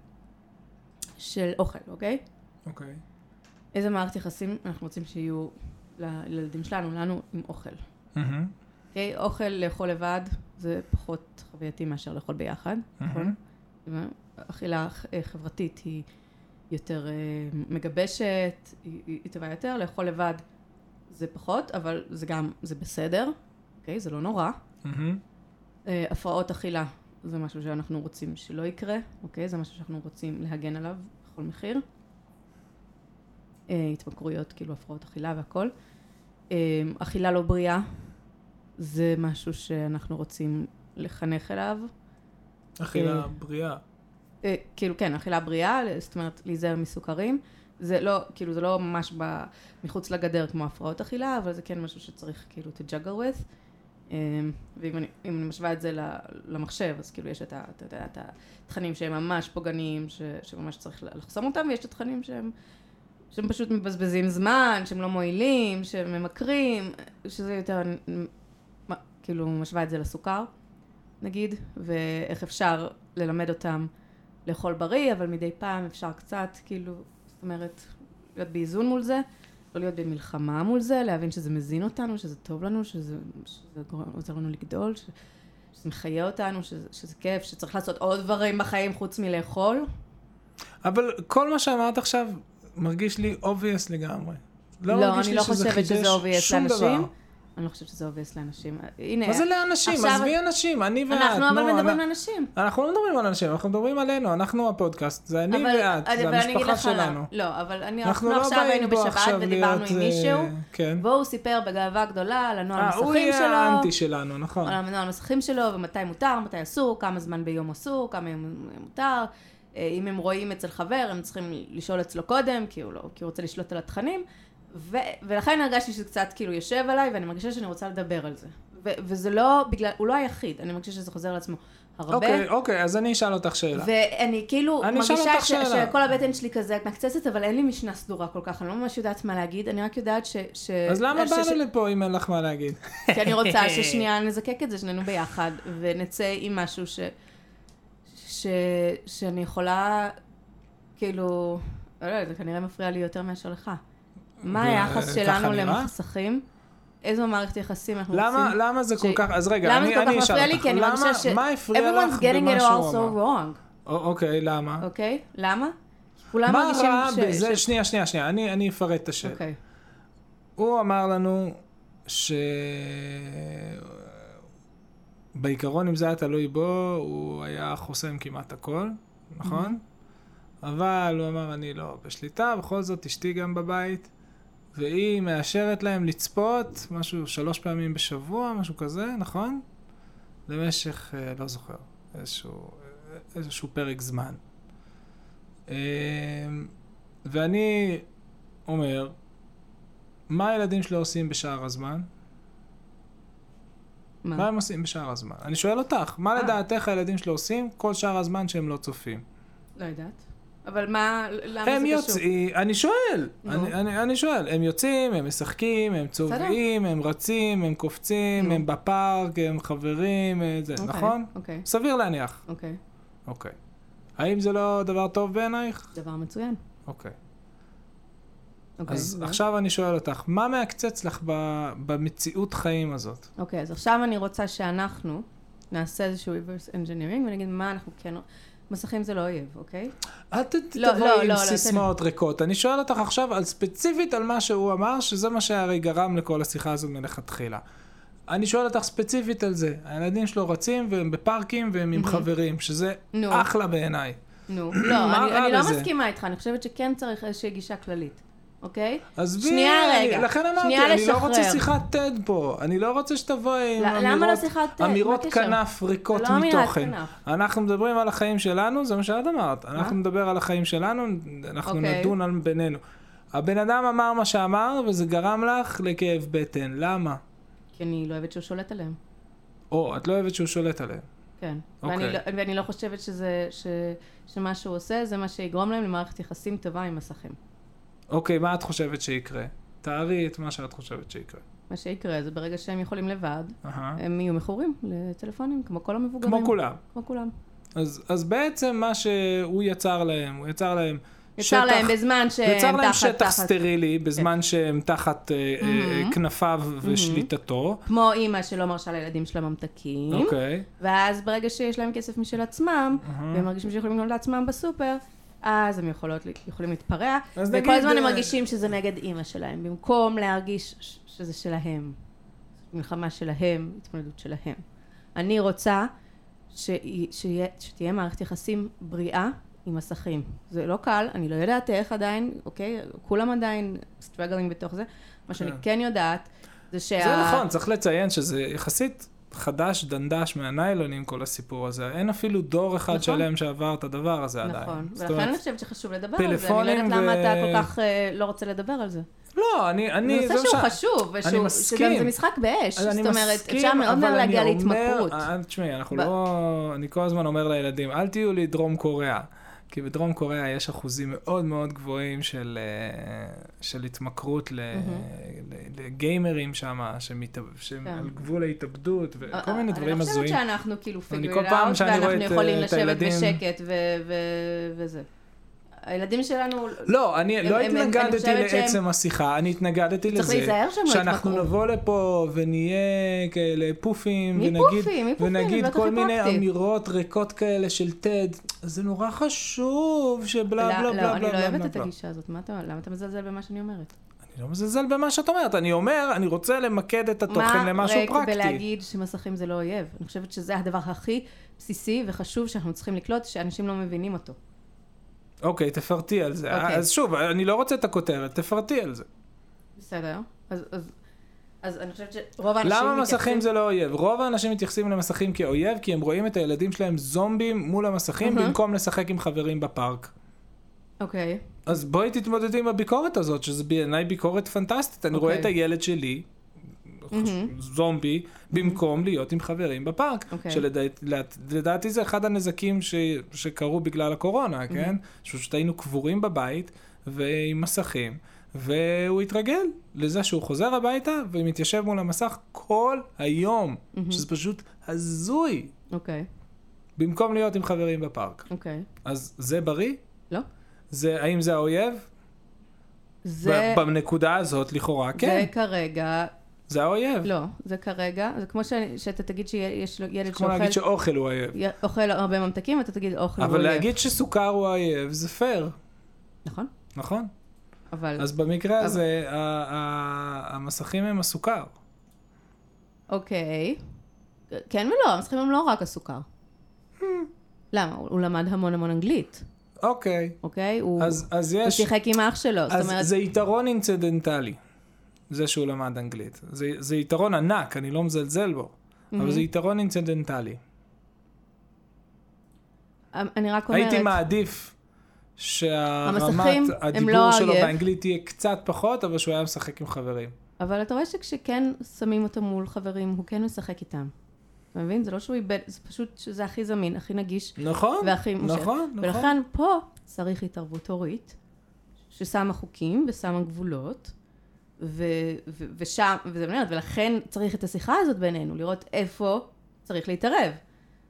של אוכל, אוקיי? אוקיי. איזה מערכת יחסים אנחנו רוצים שיהיו ל- לילדים שלנו, לנו, עם אוכל. מהמם, אוקיי? אוכל לאכול לבד זה פחות חווייתי מאשר לאכול ביחד, נכון? אכילה אה, חברתית היא יותר אה, מגבשת, היא, טובה יותר, לאכול לבד זה פחות, אבל זה גם, זה בסדר, אוקיי? זה לא נורא. אה, הפרעות אכילה זה משהו שאנחנו רוצים שלא יקרה, אוקיי? זה משהו שאנחנו רוצים להגן עליו בכל מחיר. התמכרויות, כאילו הפרעות אכילה והכל. אכילה לא בריאה זה משהו שאנחנו רוצים לחנך אליו. אכילה אה, בריאה. אה, כאילו, כן, אכילה בריאה, זאת אומרת, להיזהר מסוכרים. זה לא, כאילו, זה לא ממש ב, מחוץ לגדר כמו הפרעות אכילה, אבל זה כן משהו שצריך כאילו to juggle with. אה, ואם אני, אני משווה את זה למחשב, אז כאילו יש את, ה, אתה יודע, את התכנים שהם ממש פוגעניים, ש, שממש צריך לחסום אותם, ויש את התכנים שהם, שהם פשוט מבזבזים זמן, שהם לא מועילים, שהם ממכרים, שזה יותר, כאילו, משווה את זה לסוכר, נגיד, ואיך אפשר ללמד אותם לאכול בריא, אבל מדי פעם אפשר קצת, כאילו, זאת אומרת, להיות באיזון מול זה, לא להיות במלחמה מול זה, להבין שזה מזין אותנו, שזה טוב לנו, שזה, שזה עוזר לנו לגדול, ש, שזה מחיה אותנו, שזה, שזה כיף, שצריך לעשות עוד דברים בחיים חוץ מלאכול. אבל כל מה שאמרת עכשיו מרגיש לי obvious לגמרי. לא, מרגיש אני לא חושבת שזה obvious לאנשים. דבר. אני לא חושבת שזה obvious לאנשים. הנה, מה זה לאנשים? עכשיו- עזבי אנשים, אני ואת. אנחנו אבל נו, מדברים אנ- לאנשים. אנחנו לא מדברים על אנשים, אנחנו מדברים עלינו, אנחנו הפודקאסט, זה אני אבל- ואת, אבל זה המשפחה. שלנו. לא, אבל אני, אנחנו אנחנו לא עכשיו היינו בשבת עכשיו ודיברנו להיות... עם אה, מישהו, כן. והוא סיפר בגאווה גדולה על הנוהל אה, הוא המסכים יהיה שלו. האנטי שלנו, נכון. על הנוהל המסכים שלו, ומתי מותר, מתי אסור, כמה זמן ביום אסור, כמה יום מותר. אה, אם הם רואים אצל חבר, הם צריכים לשאול אצלו קודם, כי הוא, לא, כי הוא רוצה לשלוט על התכנים. ו, ולכן הרגשתי שזה קצת כאילו יושב עליי, ואני מרגישה שאני רוצה לדבר על זה. ו, וזה לא בגלל, הוא לא היחיד, אני מרגישה שזה חוזר על עצמו הרבה. אוקיי, אוקיי, אז אני אשאל אותך שאלה. ואני כאילו אני מרגישה ש-. שכל הבטן שלי כזה מקצצת, אבל אין לי משנה סדורה כל כך, אני לא ממש יודעת מה להגיד, אני רק יודעת ש... ש... אז למה ש- ש- באנו לפה אם אין לך מה להגיד? [laughs] כי אני רוצה [laughs] ששנייה נזקק את זה שנינו ביחד, ונצא עם משהו ש... ש... שאני יכולה, כאילו, לא יודעת, זה כנראה מפריע לי יותר מאשר לך. מה היחס ככה שלנו? למחסכים? איזו מערכת יחסים אנחנו למה, רוצים? למה זה כל ש- כך, אז רגע, למה אני זה כל כך אשאל מפריע לי? אותך, כי אני מרגישה למה, ש... מה הפריע Everyone's לך getting במה it שהוא all so אמר? wrong. אוקיי, למה? אוקיי? למה? כולם מה מרגישים רע ש... בזה? ש- שנייה, שנייה, שנייה, אני אני אפרט את השאלה. אוקיי. הוא אמר לנו ש... בעיקרון, אם זה היה תלוי בו, הוא היה חוסם כמעט הכל, נכון? אבל הוא אמר, אני לא בשליטה, בכל זאת אשתי גם בבית, והיא מאשרת להם לצפות משהו שלוש פעמים בשבוע, משהו כזה, נכון? למשך, אה, לא זוכר, איזשהו, איזשהו פרק זמן. אה, ואני אומר, מה הילדים שלו עושים בשאר הזמן? מה מה? הם עושים בשאר הזמן? אני שואל אותך, מה אה. לדעתך הילדים שלו עושים כל שאר הזמן שהם לא צופים? לא יודעת. אבל מה, למה זה הם קשור? יוצאים, אני שואל. אני, אני, אני שואל, הם יוצאים, הם משחקים, הם צובעים, הם רצים, הם קופצים, נו. הם בפארק, הם חברים, אה, זה, אוקיי, נכון? אוקיי, סביר להניח. אוקיי. אוקיי. האם זה לא דבר טוב בעינייך? דבר מצוין. אוקיי. אוקיי. אז ו- עכשיו אני שואל אותך, מה מעקצץ לך ב, במציאות חיים הזאת? אוקיי, אז עכשיו אני רוצה שאנחנו נעשה איזשהו reverse engineering ונגיד מה אנחנו כן... מסכים זה לא אויב, אוקיי? אל ת- לא, תבואי לא, עם לא, סיסמאות ריקות. אני שואל אותך עכשיו על ספציפית על מה שהוא אמר, שזה מה שהרי גרם לכל השיחה הזאת מלכתחילה. אני שואל אותך ספציפית על זה. הילדים שלו רצים והם בפארקים והם עם חברים, שזה. אחלה בעיניי. נו, [clears throat] לא, אני, לא? מסכימה איתך, אני חושבת שכן צריך איזושהי גישה כללית, אוקיי? עזבי, שנייה רגע, לכן אמרתי, שנייה אני לא רוצה לשחרר. שיחת TED פה. אני לא רוצה שתבואי עם למה אמירות, לא שיחת TED? אמירות? כנף ריקות לא מתוכן. כנף. אנחנו מדברים על החיים שלנו, זה מה שאת אמרת. אנחנו נדבר על החיים שלנו, אנחנו אוקיי. נדון על בינינו. הבן אדם אמר מה שאמר, וזה גרם לך לכאב בטן. למה? כי אני לא אוהבת שהוא שולט עליהם. או, את לא אוהבת שהוא שולט עליהם. כן. אוקיי. ואני, לא, ואני לא חושבת שזה, ש, שמה שהוא עושה זה מה שיגרום להם למערכת יחסים טובה עם מסכים. אוקיי, מה את חושבת שיקרה? תארי את מה שאת חושבת שיקרה. מה שיקרה זה ברגע שהם יכולים לבד, אהה. הם יהיו מכורים לטלפונים, כמו כל המבוגרים. כמו כולם. כמו כולם. אז, אז בעצם מה שהוא יצר להם, הוא יצר להם יצר להם בזמן שהם יצר להם תחת, שטח תחת. סטרילי בזמן שהם תחת אה, אה, מהמם. כנפיו ושליטתו. כמו אימא שלא מרשה לילדים שלה ממתקים. אוקיי. ואז ברגע שיש להם כסף משל עצמם, אהה. והם מרגישים שיכולים לקנות לעצמם בסופר, אז הם יכולות, יכולים להתפרע, וכל נגיד, הזמן הם אה, מרגישים שזה נגד אימא שלהם, במקום להרגיש ש- שזה שלהם. מלחמה שלהם, התמודדות שלהם. אני רוצה שיה- שיה- שתהיה מערכת יחסים בריאה עם מסכים. זה לא קל, אני לא יודעת איך עדיין, אוקיי? כולם עדיין struggling בתוך זה. מה שאני כן. כן יודעת, זה שה... זה נכון, צריך לציין שזה יחסית חדש, חדש דנדש מהניילונים, כל הסיפור הזה. אין אפילו דור אחד נכון. שלם שעבר את הדבר הזה עדיין. נכון, ולכן אומרת, אני חושבת שחשוב לדבר על זה. אני לא יודעת למה ו- אתה כל כך אה, לא רוצה לדבר על זה. לא, אני... אני זה נושא שהוא ש- חשוב, ושהוא- מסכים. שגם זה משחק באש. זאת אומרת, מסכים, אפשר מאוד מהר להגיע אני להתמכרות. אומר, אה, תשמעי, אנחנו ב- לא... אני כל הזמן אומר לילדים, אל תהיו לי דרום קוריאה. כי בדרום קוריאה יש אחוזים מאוד מאוד גבוהים של, אה, של התמכרות ל, ל, לגיימרים שם, שהם כן. על גבול ההתאבדות וכל מיני דברים אני לא הזויים. חושבת שאנחנו כאילו אני רואה ואנחנו יכולים לשבת בשקט וזה. הילדים שלנו... לא, אני הם- לא הם- אני התנגדתי שהם- לעצם השיחה, אני התנגדתי צריך לזה. להיזהר שהם לא שאנחנו יתמכרו. נבוא לפה ונהיה כאלה פופים, מי ונגיד, פופים? מי פופים? ונגיד כל מיני הפרקטי. אמירות ריקות כאלה של TED, זה נורא חשוב שבלה לא, בלה בלה לא, אני בלה לא בלה אוהבת את. הגישה הזאת. למה אתה מזלזל במה שאני אומרת? אני לא מזלזל במה שאת אומרת, אני אומר, אני רוצה למקד את התוכן למשהו מה ריק פרקטי. בלהגיד שמסכים זה לא אויב? אני חושבת שזה הדבר הכי בסיסי וחשוב שאנחנו צריכים לקלוט, שאנשים לא מבינים אותו. אוקיי, תפרטי על זה. אוקיי. אז שוב, אני לא רוצה את הכותרת, תפרטי על זה. בסדר? אז, אז, אז אני חושבת שרוב האנשים למה מסכים מתייחסים- זה לא אויב? רוב האנשים מתייחסים למסכים כאויב, כי הם רואים את הילדים שלהם זומבים מול המסכים, מהמם. במקום לשחק עם חברים בפארק. אוקיי. אז בואי תתמודדי עם הביקורת הזאת, שזה בעיניי ביקורת פנטסטית. אני רואה אוקיי. את הילד שלי, מהמם. זומבי, במקום להיות עם חברים בפארק. אוקיי. שלדעתי זה אחד הנזקים ש... שקרו בגלל הקורונה, כן? שפשוט היינו קבורים בבית ועם מסכים, והוא התרגל לזה שהוא חוזר הביתה ומתיישב מול המסך כל היום, שזה פשוט הזוי, אוקיי. במקום להיות עם חברים בפארק. אוקיי. אז זה בריא? לא? זה, האם זה האויב? זה, בנקודה הזאת, לכאורה, כן, זה כרגע, זה האויב. לא, זה כרגע, זה כמו שאני- שאתה תגיד שיש לו ילד כמו להגיד שאוכל שאוכל הוא האויב. י- אוכל הרבה ממתקים, ואתה תגיד אוכל הוא אבל אויב. להגיד שסוכר הוא האויב, זה פייר. נכון, נכון? אבל... אז במקרה אבל- הזה, ה- ה- המסכים הם הסוכר. אוקיי. כן ולא, המסכים הם לא רק הסוכר. למה? הוא הוא למד המון המון אנגלית, אוקיי. אוקיי? הוא אז, אז הוא יש... שיחק עם אח שלו, זאת אז אומרת... זה יתרון אינצידנטלי, זה שהוא למד אנגלית. זה, זה יתרון ענק, אני לא מזלזל בו, אבל זה יתרון אינצידנטלי. אני רק אומרת... הייתי מעדיף שהרמת הם הדיבור לא שלו האויב. באנגלית תהיה קצת פחות, אבל שהוא היה משחק עם חברים. אבל אתה רואה שכשכן שמים אותו מול חברים, הוא כן משחק איתם. אתה מבין? זה לא שהוא איבד, זה פשוט שזה הכי זמין, הכי נגיש נכון, והכי מושך. נכון, נכון. ולכן פה צריך התערבות הורית, ששמה חוקים ושמה גבולות, ו- ו- ושם, וזה אומרת, ולכן צריך את השיחה הזאת בינינו, לראות איפה צריך להתערב.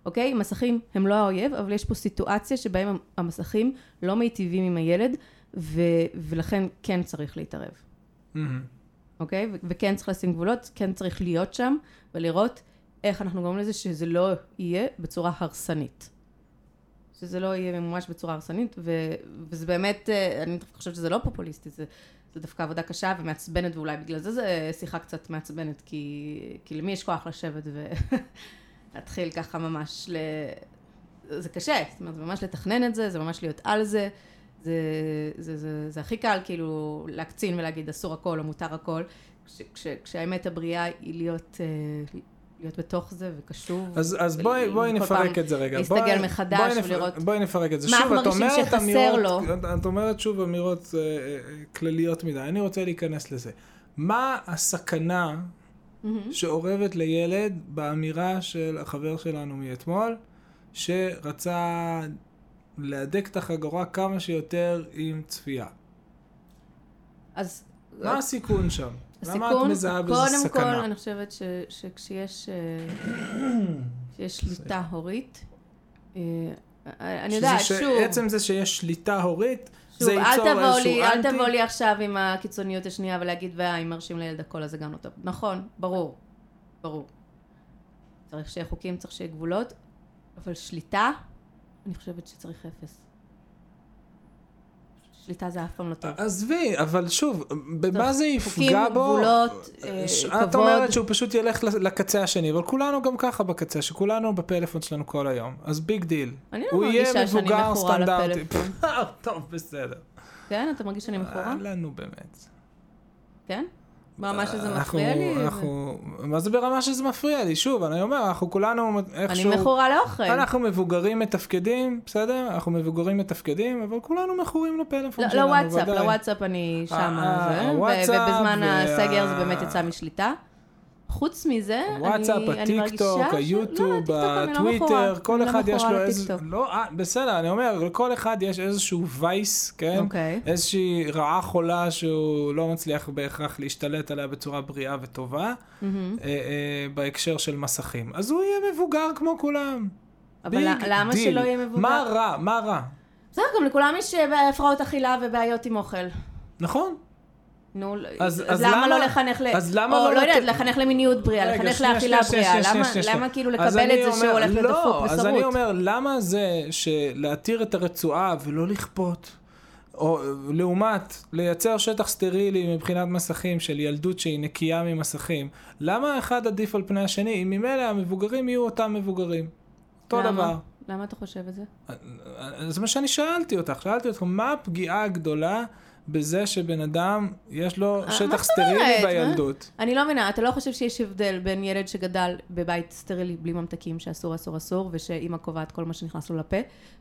אוקיי? מסכים הם לא האויב, אבל יש פה סיטואציה שבהם המסכים לא מיטיבים עם הילד, ו- ולכן כן צריך להתערב. מהמם. אוקיי? ו- וכן צריך לשים גבולות, כן צריך להיות שם, ולראות איך אנחנו גורמים לזה שזה לא יהיה בצורה הרסנית. שזה לא יהיה ממומש בצורה הרסנית, ו- וזה באמת, אה, אני חושבת שזה לא פופוליסטי, זה, זה דווקא עבודה קשה ומעצבנת, ואולי בגלל זה זה שיחה קצת מעצבנת, כי, כי למי יש כוח לשבת ולהתחיל ככה ממש ל... זה קשה, זאת אומרת, זה ממש לתכנן את זה, זה ממש להיות על זה. זה, זה, זה, זה הכי קל כאילו להקצין ולהגיד אסור הכל או מותר הכל, כש, כש, כשהאמת הבריאה היא להיות, אה, להיות בתוך זה וקשוב. אז, אז בואי, בואי נפרק את זה רגע. להסתגל בואי, מחדש בואי נפ- ולראות בואי נפרק את זה. מה שוב, אנחנו מרגישים שחסר לו. את אומרת שוב אמירות אה, אה, כלליות מדי. אני רוצה להיכנס לזה. מה הסכנה מהמם. שאורבת לילד באמירה של החבר שלנו מאתמול, שרצה להדק את החגורה כמה שיותר עם צפייה? אז מה הסיכון שם? למה את הסיכון, מזהה בזה קודם כל? אני חושבת ש, שכשיש אה, שליטה הורית, אה, אני יודעת, שוב, עצם זה שיש שליטה הורית, שוב, זה אל ייצור איזשהו לי, אל אנטי. תבוא לי עכשיו עם הקיצוניות השנייה ולהגיד, ואם מרשים לילד הכל, אז זה גם לא טוב. נכון, ברור, ברור. צריך שיהיה חוקים, צריך שיהיה גבולות, אבל שליטה, אני חושבת שצריך אפס. שליטה זה אף פעם לא טוב. עזבי, אבל שוב, במה זה חוקים, יפגע בו? גבולות, אה, ש- כבוד. את אומרת שהוא פשוט ילך לקצה השני, אבל כולנו גם ככה בקצה, שכולנו בפלאפון שלנו כל היום, אז big deal. אני לא הוא יהיה מרגישה שאני מבוגר מכורה סטנדרטי. לפלאפון. [laughs] טוב, בסדר. כן? אתה מרגיש שאני מכורה? לנו באמת. כן? ברמה שזה אנחנו- מפריע לי? זה- אנחנו, מה זה ברמה שזה מפריע לי? שוב, אני אומר, אנחנו כולנו אני איכשהו... מכורה לאוכל. אנחנו מבוגרים מתפקדים, בסדר? אנחנו מבוגרים מתפקדים, אבל כולנו מכורים לפלאפון לא- שלנו, לוואטסאפ, ודאי. לוואטסאפ אני שמה, אה, זה, ו- הוואטסאפ ובזמן וה- הסגר זה באמת יצא משליטה. חוץ מזה, אני הוואטסאפ, אני הטיקטוק, מרגישה היוטיוב, אני לא מכורה. הטוויטר, כל אחד יש לו איזה... לא, אה, בסדר, אני אומר, לכל אחד יש איזשהו וייס, כן? אוקיי. איזושהי רעה חולה שהוא לא מצליח בהכרח להשתלט עליה בצורה בריאה וטובה, מהמם. אה, אה, בהקשר של מסכים. אז הוא יהיה מבוגר כמו כולם. אבל למה דיל. שלא יהיה מבוגר? מה רע? מה רע? בסדר, גם לכולם יש אה, הפרעות אכילה ובעיות עם אוכל. נכון. נו, אז- אז אז למה למה- לא לחנך ל... אז למה או לא לא יודעת, לחנך למיניות בריאה, רגע, לחנך לאכילה בריאה. למה-. למה כאילו לקבל את זה שהוא הולך להיות דפוק לא, אז אני? אומר, למה זה שלהתיר את הרצועה ולא לכפות, או לעומת לייצר שטח סטרילי מבחינת מסכים של ילדות שהיא נקייה ממסכים, למה אחד עדיף על פני השני, אם ממילא המבוגרים יהיו אותם מבוגרים? אותו למה? דבר. למה אתה חושב את זה? זה מה שאני שאלתי אותך, שאלתי אותך, מה הפגיעה הגדולה בזה שבן אדם, יש לו מה שטח? סטרילי? בילדות? אני לא מבינה, אתה לא חושב שיש הבדל בין ילד שגדל בבית סטרילי בלי ממתקים, שאסור אסור אסור, ושאימא קובעת כל מה שנכנס לו לפה,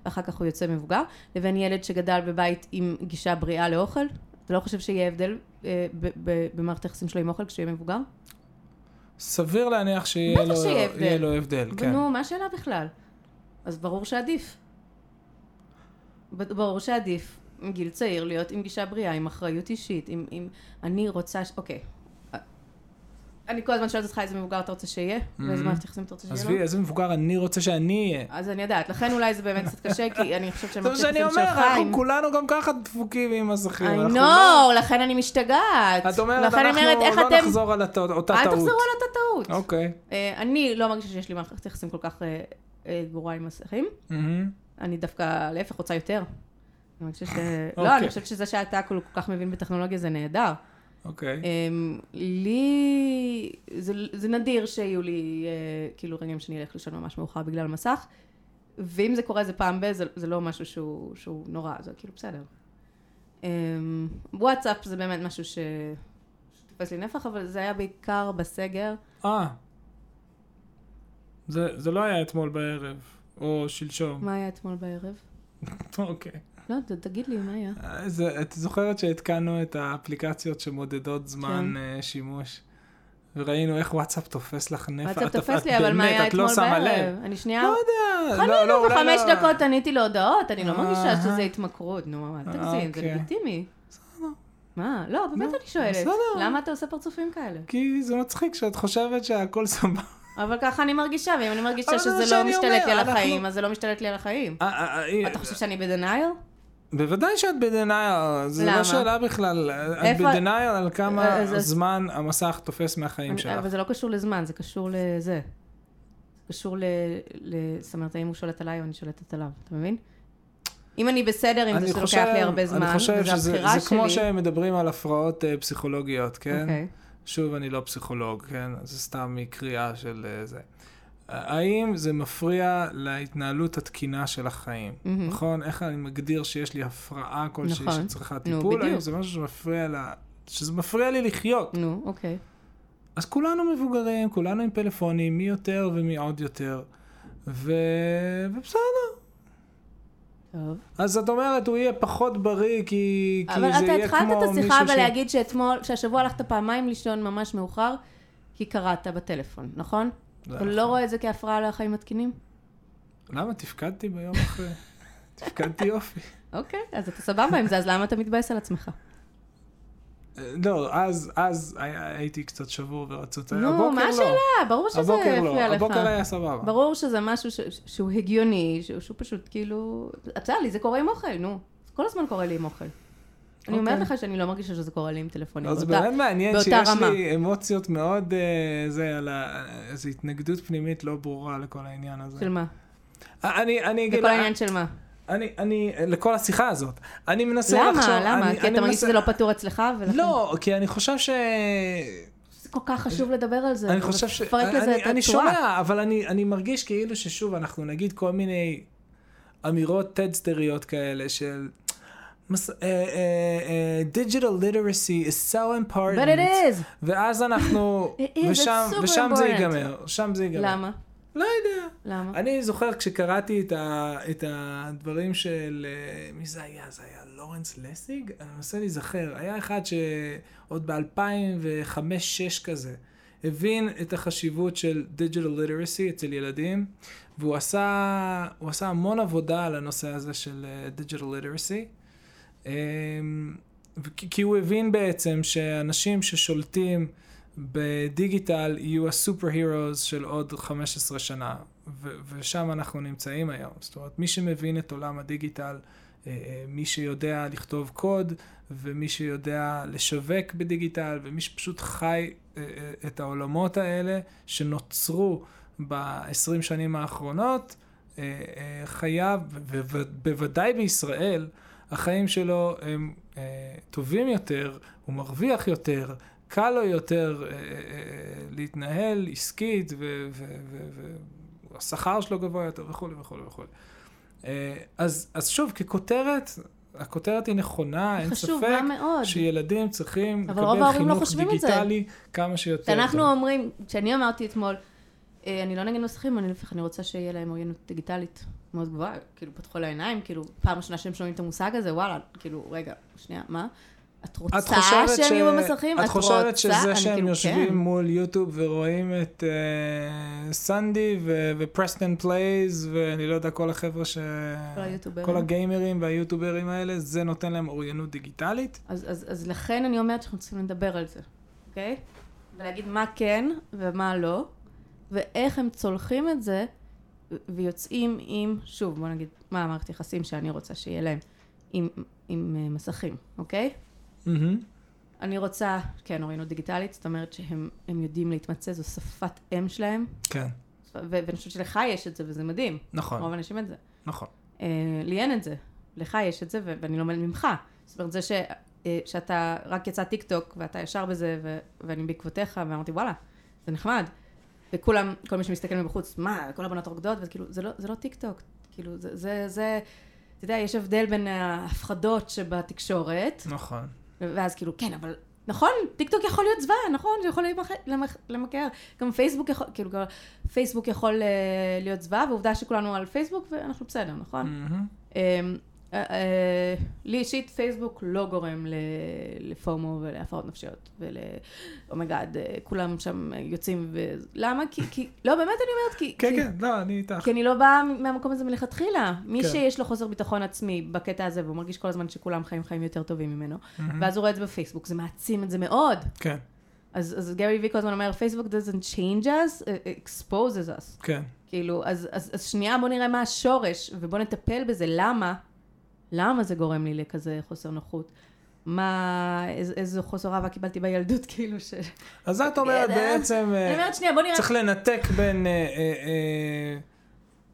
ואחר כך הוא יוצא מבוגר, לבין ילד שגדל בבית עם גישה בריאה לאוכל? אתה לא חושב שיהיה הבדל אה, במערכת היחסים שלו עם אוכל כשהוא יהיה מבוגר? סביר להניח שיהיה לו, הבדל. לו הבדל, כן. נו, מה השאלה בכלל? אז ברור שעדיף. ברור שעדיף מגיל צעיר להיות עם גישה בריאה, עם אחריות אישית, עם... עם... אני רוצה... ש... אוקיי. אני כל הזמן שואלת אותך איזה מבוגר אתה רוצה שיהיה, ואיזה מערכת יחסים אתה רוצה שיהיה עזבי, לו. איזה מבוגר אני רוצה שאני אהיה. אז אני יודעת, לכן אולי זה באמת קצת קשה, כי אני חושבת זה מה שאני אומר, שלך אנחנו. כולנו גם ככה דפוקים עם מסכים. I אנחנו לא- know, לכן אני משתגעת. את אומרת, אנחנו אומרת, לא אתם... נחזור על אותה אל טעות. תחזרו על אותה טעות. אוקיי. אה, אני לא מרגישה שיש לי מערכת יחסים כל כך אה, אה, גרועה עם מסכים. מהמם. אני דווקא להפך רוצה יותר. אני חושבת ש... לא, אוקיי. אני חושבת שזה שאתה כל כך מבין בטכנולוגיה זה נהדר. אוקיי. אמ, לי, זה, נדיר שיהיו לי, אה, כאילו, רגעים שאני אלך לישון ממש מאוחר בגלל המסך, ואם זה קורה זה פעם ב... זה, לא משהו שהוא, נורא, זה כאילו בסדר. אמ, וואטסאפ זה באמת משהו ש... שתופס לי נפח, אבל זה היה בעיקר בסגר. אה. זה זה לא היה אתמול בערב, או שלשום. מה היה אתמול בערב? [laughs] אוקיי. לא, תגיד לי, מה היה? אה, את זוכרת שהתקנו את האפליקציות שמודדות זמן כן. אה, שימוש? וראינו איך וואטסאפ תופס לך נפח. וואטסאפ תופס לי, אבל מה היה את לא אתמול שמה לב. בערב? אני שנייה... לא יודע. חמש לא, לא, אולי חמש לא. דקות עניתי להודעות, אני לא אה, מרגישה שזה. התמכרות, נו, אל תגזים, זה אוקיי. לגיטימי. מה? לא, באמת אני שואלת. למה אתה עושה פרצופים כאלה? כי זה מצחיק שאת חושבת שהכל סבבה. אבל ככה אני מרגישה, ואם אני מרגישה שזה לא משתלט לי על החיים, אז זה לא משתלט לי על החיים. אתה חושב שאני בדנייל? בוודאי שאת בדנייל, זה למה? לא שאלה בכלל. את איפה- בדנייל על כמה אז- אז- זמן המסך תופס מהחיים אני- שלך. אבל זה לא קשור לזמן, זה קשור לזה. זה קשור ל... ל- זאת אומרת, האם הוא שולט עליי או אני שולטת עליו, אתה מבין? אם אני בסדר עם אני זה שלוקח חושב- לי הרבה זמן, אני חושב וזו שזה הבחירה זה כמו שלי. שמדברים על הפרעות אה, פסיכולוגיות, כן? אוקיי. שוב, אני לא פסיכולוג, כן? זה סתם מקריאה של אה, זה. האם זה מפריע להתנהלות התקינה של החיים? מהמם. נכון? איך אני מגדיר שיש לי הפרעה כלשהי נכון. שצריכה נו, טיפול? האם בדיוק. זה משהו שמפריע לה... שזה מפריע לי לחיות. נו, אוקיי. אז כולנו מבוגרים, כולנו עם פלאפונים, מי יותר ומי עוד יותר. ו... ובסדר. טוב. אז את אומרת, הוא יהיה פחות בריא, כי, כי אבל זה אתה יהיה התחלת כמו את השיחה מישהו ש... בלהגיד שאתמול, שהשבוע הלכת פעמיים לישון ממש מאוחר, כי קראת בטלפון, נכון? אתה לא. רואה את זה כהפרעה לחיים התקינים? למה? תפקדתי ביום אחרי. [laughs] תפקדתי יופי. אוקיי, אז אתה סבבה עם זה, אז למה אתה מתבאס על עצמך? אה, לא, אז, אז הייתי קצת שבור ורצות. נו, הבוקר מה לא. השאלה? ברור שזה הבוקר הפריע לא, לך. הבוקר היה סבבה. ברור שזה משהו ש- שהוא הגיוני, שהוא שהוא פשוט כאילו... בסדר, לי זה קורה עם אוכל, נו. כל הזמן קורה לי עם אוכל. אני אומרת אוקיי. לך שאני לא מרגישה שזה קורה לי עם טלפונים. אז באמת מעניין שיש. לי אמוציות מאוד, אה, זה, על. איזו התנגדות פנימית לא ברורה לכל העניין הזה. של מה? אני, אני אגיד, לכל העניין של מה? אני, אני, לכל השיחה הזאת. אני מנסה לחשוב. למה? למה? אני- כי אני אתה מרגיש מנסה- שזה לא פתור אצלך? ולכן- לא, כי אני חושב ש... זה כל כך חשוב לדבר על זה. אני חושב ש... מפרק לזה אני, את אני הצורה. שומע, אבל אני, אני מרגיש כאילו ששוב, אנחנו נגיד כל מיני אמירות טדסטריות כאלה של... מס- אה, אה, אה, digital literacy is so important. But it is. ואז אנחנו... [laughs] ושם, ושם זה. ייגמר. שם זה ייגמר. למה? לא יודע. למה? אני זוכר כשקראתי את, ה, את הדברים של, אה, מי זה היה? זה היה לורנס לסיג? אני מנסה להיזכר. היה אחד שעוד ב-2005-2006 כזה, הבין את החשיבות של digital literacy אצל ילדים, והוא עשה, עשה המון עבודה על הנושא הזה של אה, digital literacy. אמ, כי הוא הבין בעצם שאנשים ששולטים בדיגיטל יהיו הסופר הירוס של עוד 15 שנה, ו- ושם אנחנו נמצאים היום. זאת אומרת, מי שמבין את עולם הדיגיטל, אה, אה, מי שיודע לכתוב קוד, ומי שיודע לשווק בדיגיטל, ומי שפשוט חי אה, את העולמות האלה שנוצרו ב-20 שנים האחרונות, חייב, ובוודאי בישראל, החיים שלו הם אה, טובים יותר, הוא מרוויח יותר, קל לו יותר אה, אה, אה, להתנהל עסקית, והשכר שלו גבוה יותר וכולי וכולי וכולי. אה, אז, אז שוב, ככותרת, הכותרת היא נכונה, אין ספק מאוד. שילדים צריכים לקבל לא חינוך זה. דיגיטלי כמה שיותר. כשאנחנו טוב. אומרים, כשאני אמרתי אתמול, אה, אני לא נגד מסכים, אני להפך, אני רוצה שיהיה להם אוריינות דיגיטלית מאוד גבוהה, כאילו פתחו לעיניים, כאילו פעם ראשונה שהם שומעים את המושג הזה, וואלה, כאילו, רגע, שנייה, מה? את רוצה את שהם ש- יהיו במסכים? את חושבת רוצה? שזה שהם כאילו, יושבים כן. מול יוטיוב ורואים את אה, סנדי ו- ופרסטון פלייז ואני לא יודע, כל החבר'ה ש... כל היוטיוברים. כל הגיימרים והיוטיוברים האלה, זה נותן להם אוריינות דיגיטלית? אז, אז, אז לכן אני אומרת שאנחנו צריכים לדבר על זה, אוקיי? ולהגיד מה כן ומה לא, ואיך הם צולחים את זה, ויוצאים עם, שוב, בוא נגיד, מה המערכת יחסים שאני רוצה שיהיה להם עם, עם uh, מסכים, אוקיי? מהמם. אני רוצה, כן, אוריינות דיגיטלית, זאת אומרת שהם הם יודעים להתמצא, זו שפת אם שלהם, כן, ו- ואני חושבת שלך יש את זה, וזה מדהים. נכון, רוב האנשים את זה. נכון. אה, לי אין את זה. לך יש את זה, ו- ואני לומדת ממך. זאת אומרת, זה ש, אה, שאתה רק יצא טיק טוק, ואתה ישר בזה, ו- ואני בעקבותיך, ואמרתי, וואלה, זה נחמד. וכולם, כל מי שמסתכל מבחוץ, מה, כל הבנות רוקדות, וכאילו, זה לא, זה לא טיק טוק. כאילו, זה, זה, זה, אתה יודע, יש הבדל בין ההפחדות שבתקשורת, נכון. ואז כאילו, כן, אבל נכון, טיק טוק יכול להיות זוועה, נכון, זה יכול למכ- למכ- למכר. גם פייסבוק יכול, כאילו, גם פייסבוק יכול אה, להיות זוועה, ועובדה שכולנו על פייסבוק ואנחנו בסדר, נכון? מהמם. אה, אה, אה, לי אישית פייסבוק לא גורם ל-FOMO ולהפרעות נפשיות ול-oh my god, כולם שם יוצאים ו... למה? כי, כי, לא, באמת אני אומרת, כי... כן, כן, לא, אני איתך. כי אני לא באה מהמקום הזה מלכתחילה. מי כן. שיש לו חוסר ביטחון עצמי בקטע הזה, והוא מרגיש כל הזמן שכולם חיים חיים יותר טובים ממנו. ואז הוא רואה את זה בפייסבוק, זה מעצים את זה מאוד. כן, אז, אז גרי וי כל הזמן אומר, פייסבוק doesn't change us, it exposes us. כן. כאילו, אז, אז, אז שנייה בוא נראה מה השורש, ובוא נטפל בזה. למה? למה זה גורם לי לכזה חוסר נוחות? מה, איז, איזו חוסר אהבה קיבלתי בילדות, [laughs] כאילו ש... אז את אומרת אה, בעצם, אה, אני אומרת, שנייה, בוא נראה צריך לנתק בין... אה,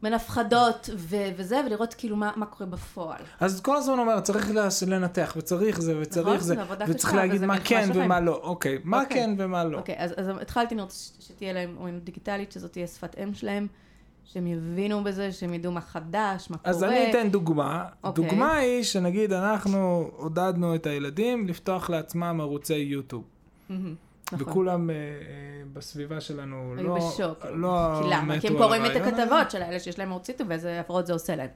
בין הפחדות ו- וזה, ולראות כאילו מה, מה קורה בפועל. אז כל הזמן אומר, צריך לנתח, וצריך זה, וצריך נכון, זה, וצריך להגיד מה כן. ומה לא. אוקיי, מה אוקיי. כן ומה לא. אוקיי, אז, אז התחלתי, אני רוצה שתהיה להם אוריינות דיגיטלית, שזאת תהיה שפת אם שלהם, שהם יבינו בזה, שהם ידעו מה חדש, מה אז קורה. אני אתן דוגמה. אוקיי. דוגמה היא שנגיד אנחנו עודדנו את הילדים לפתוח לעצמם ערוצי יוטיוב. מהמם, נכון. וכולם אה, אה, בסביבה שלנו היו לא, בשוק. לא כי למה? כי הם על קוראים את. הכתבות של האלה שיש להם ערוץ יוטיוב ואיזה הפרעות זה עושה להם.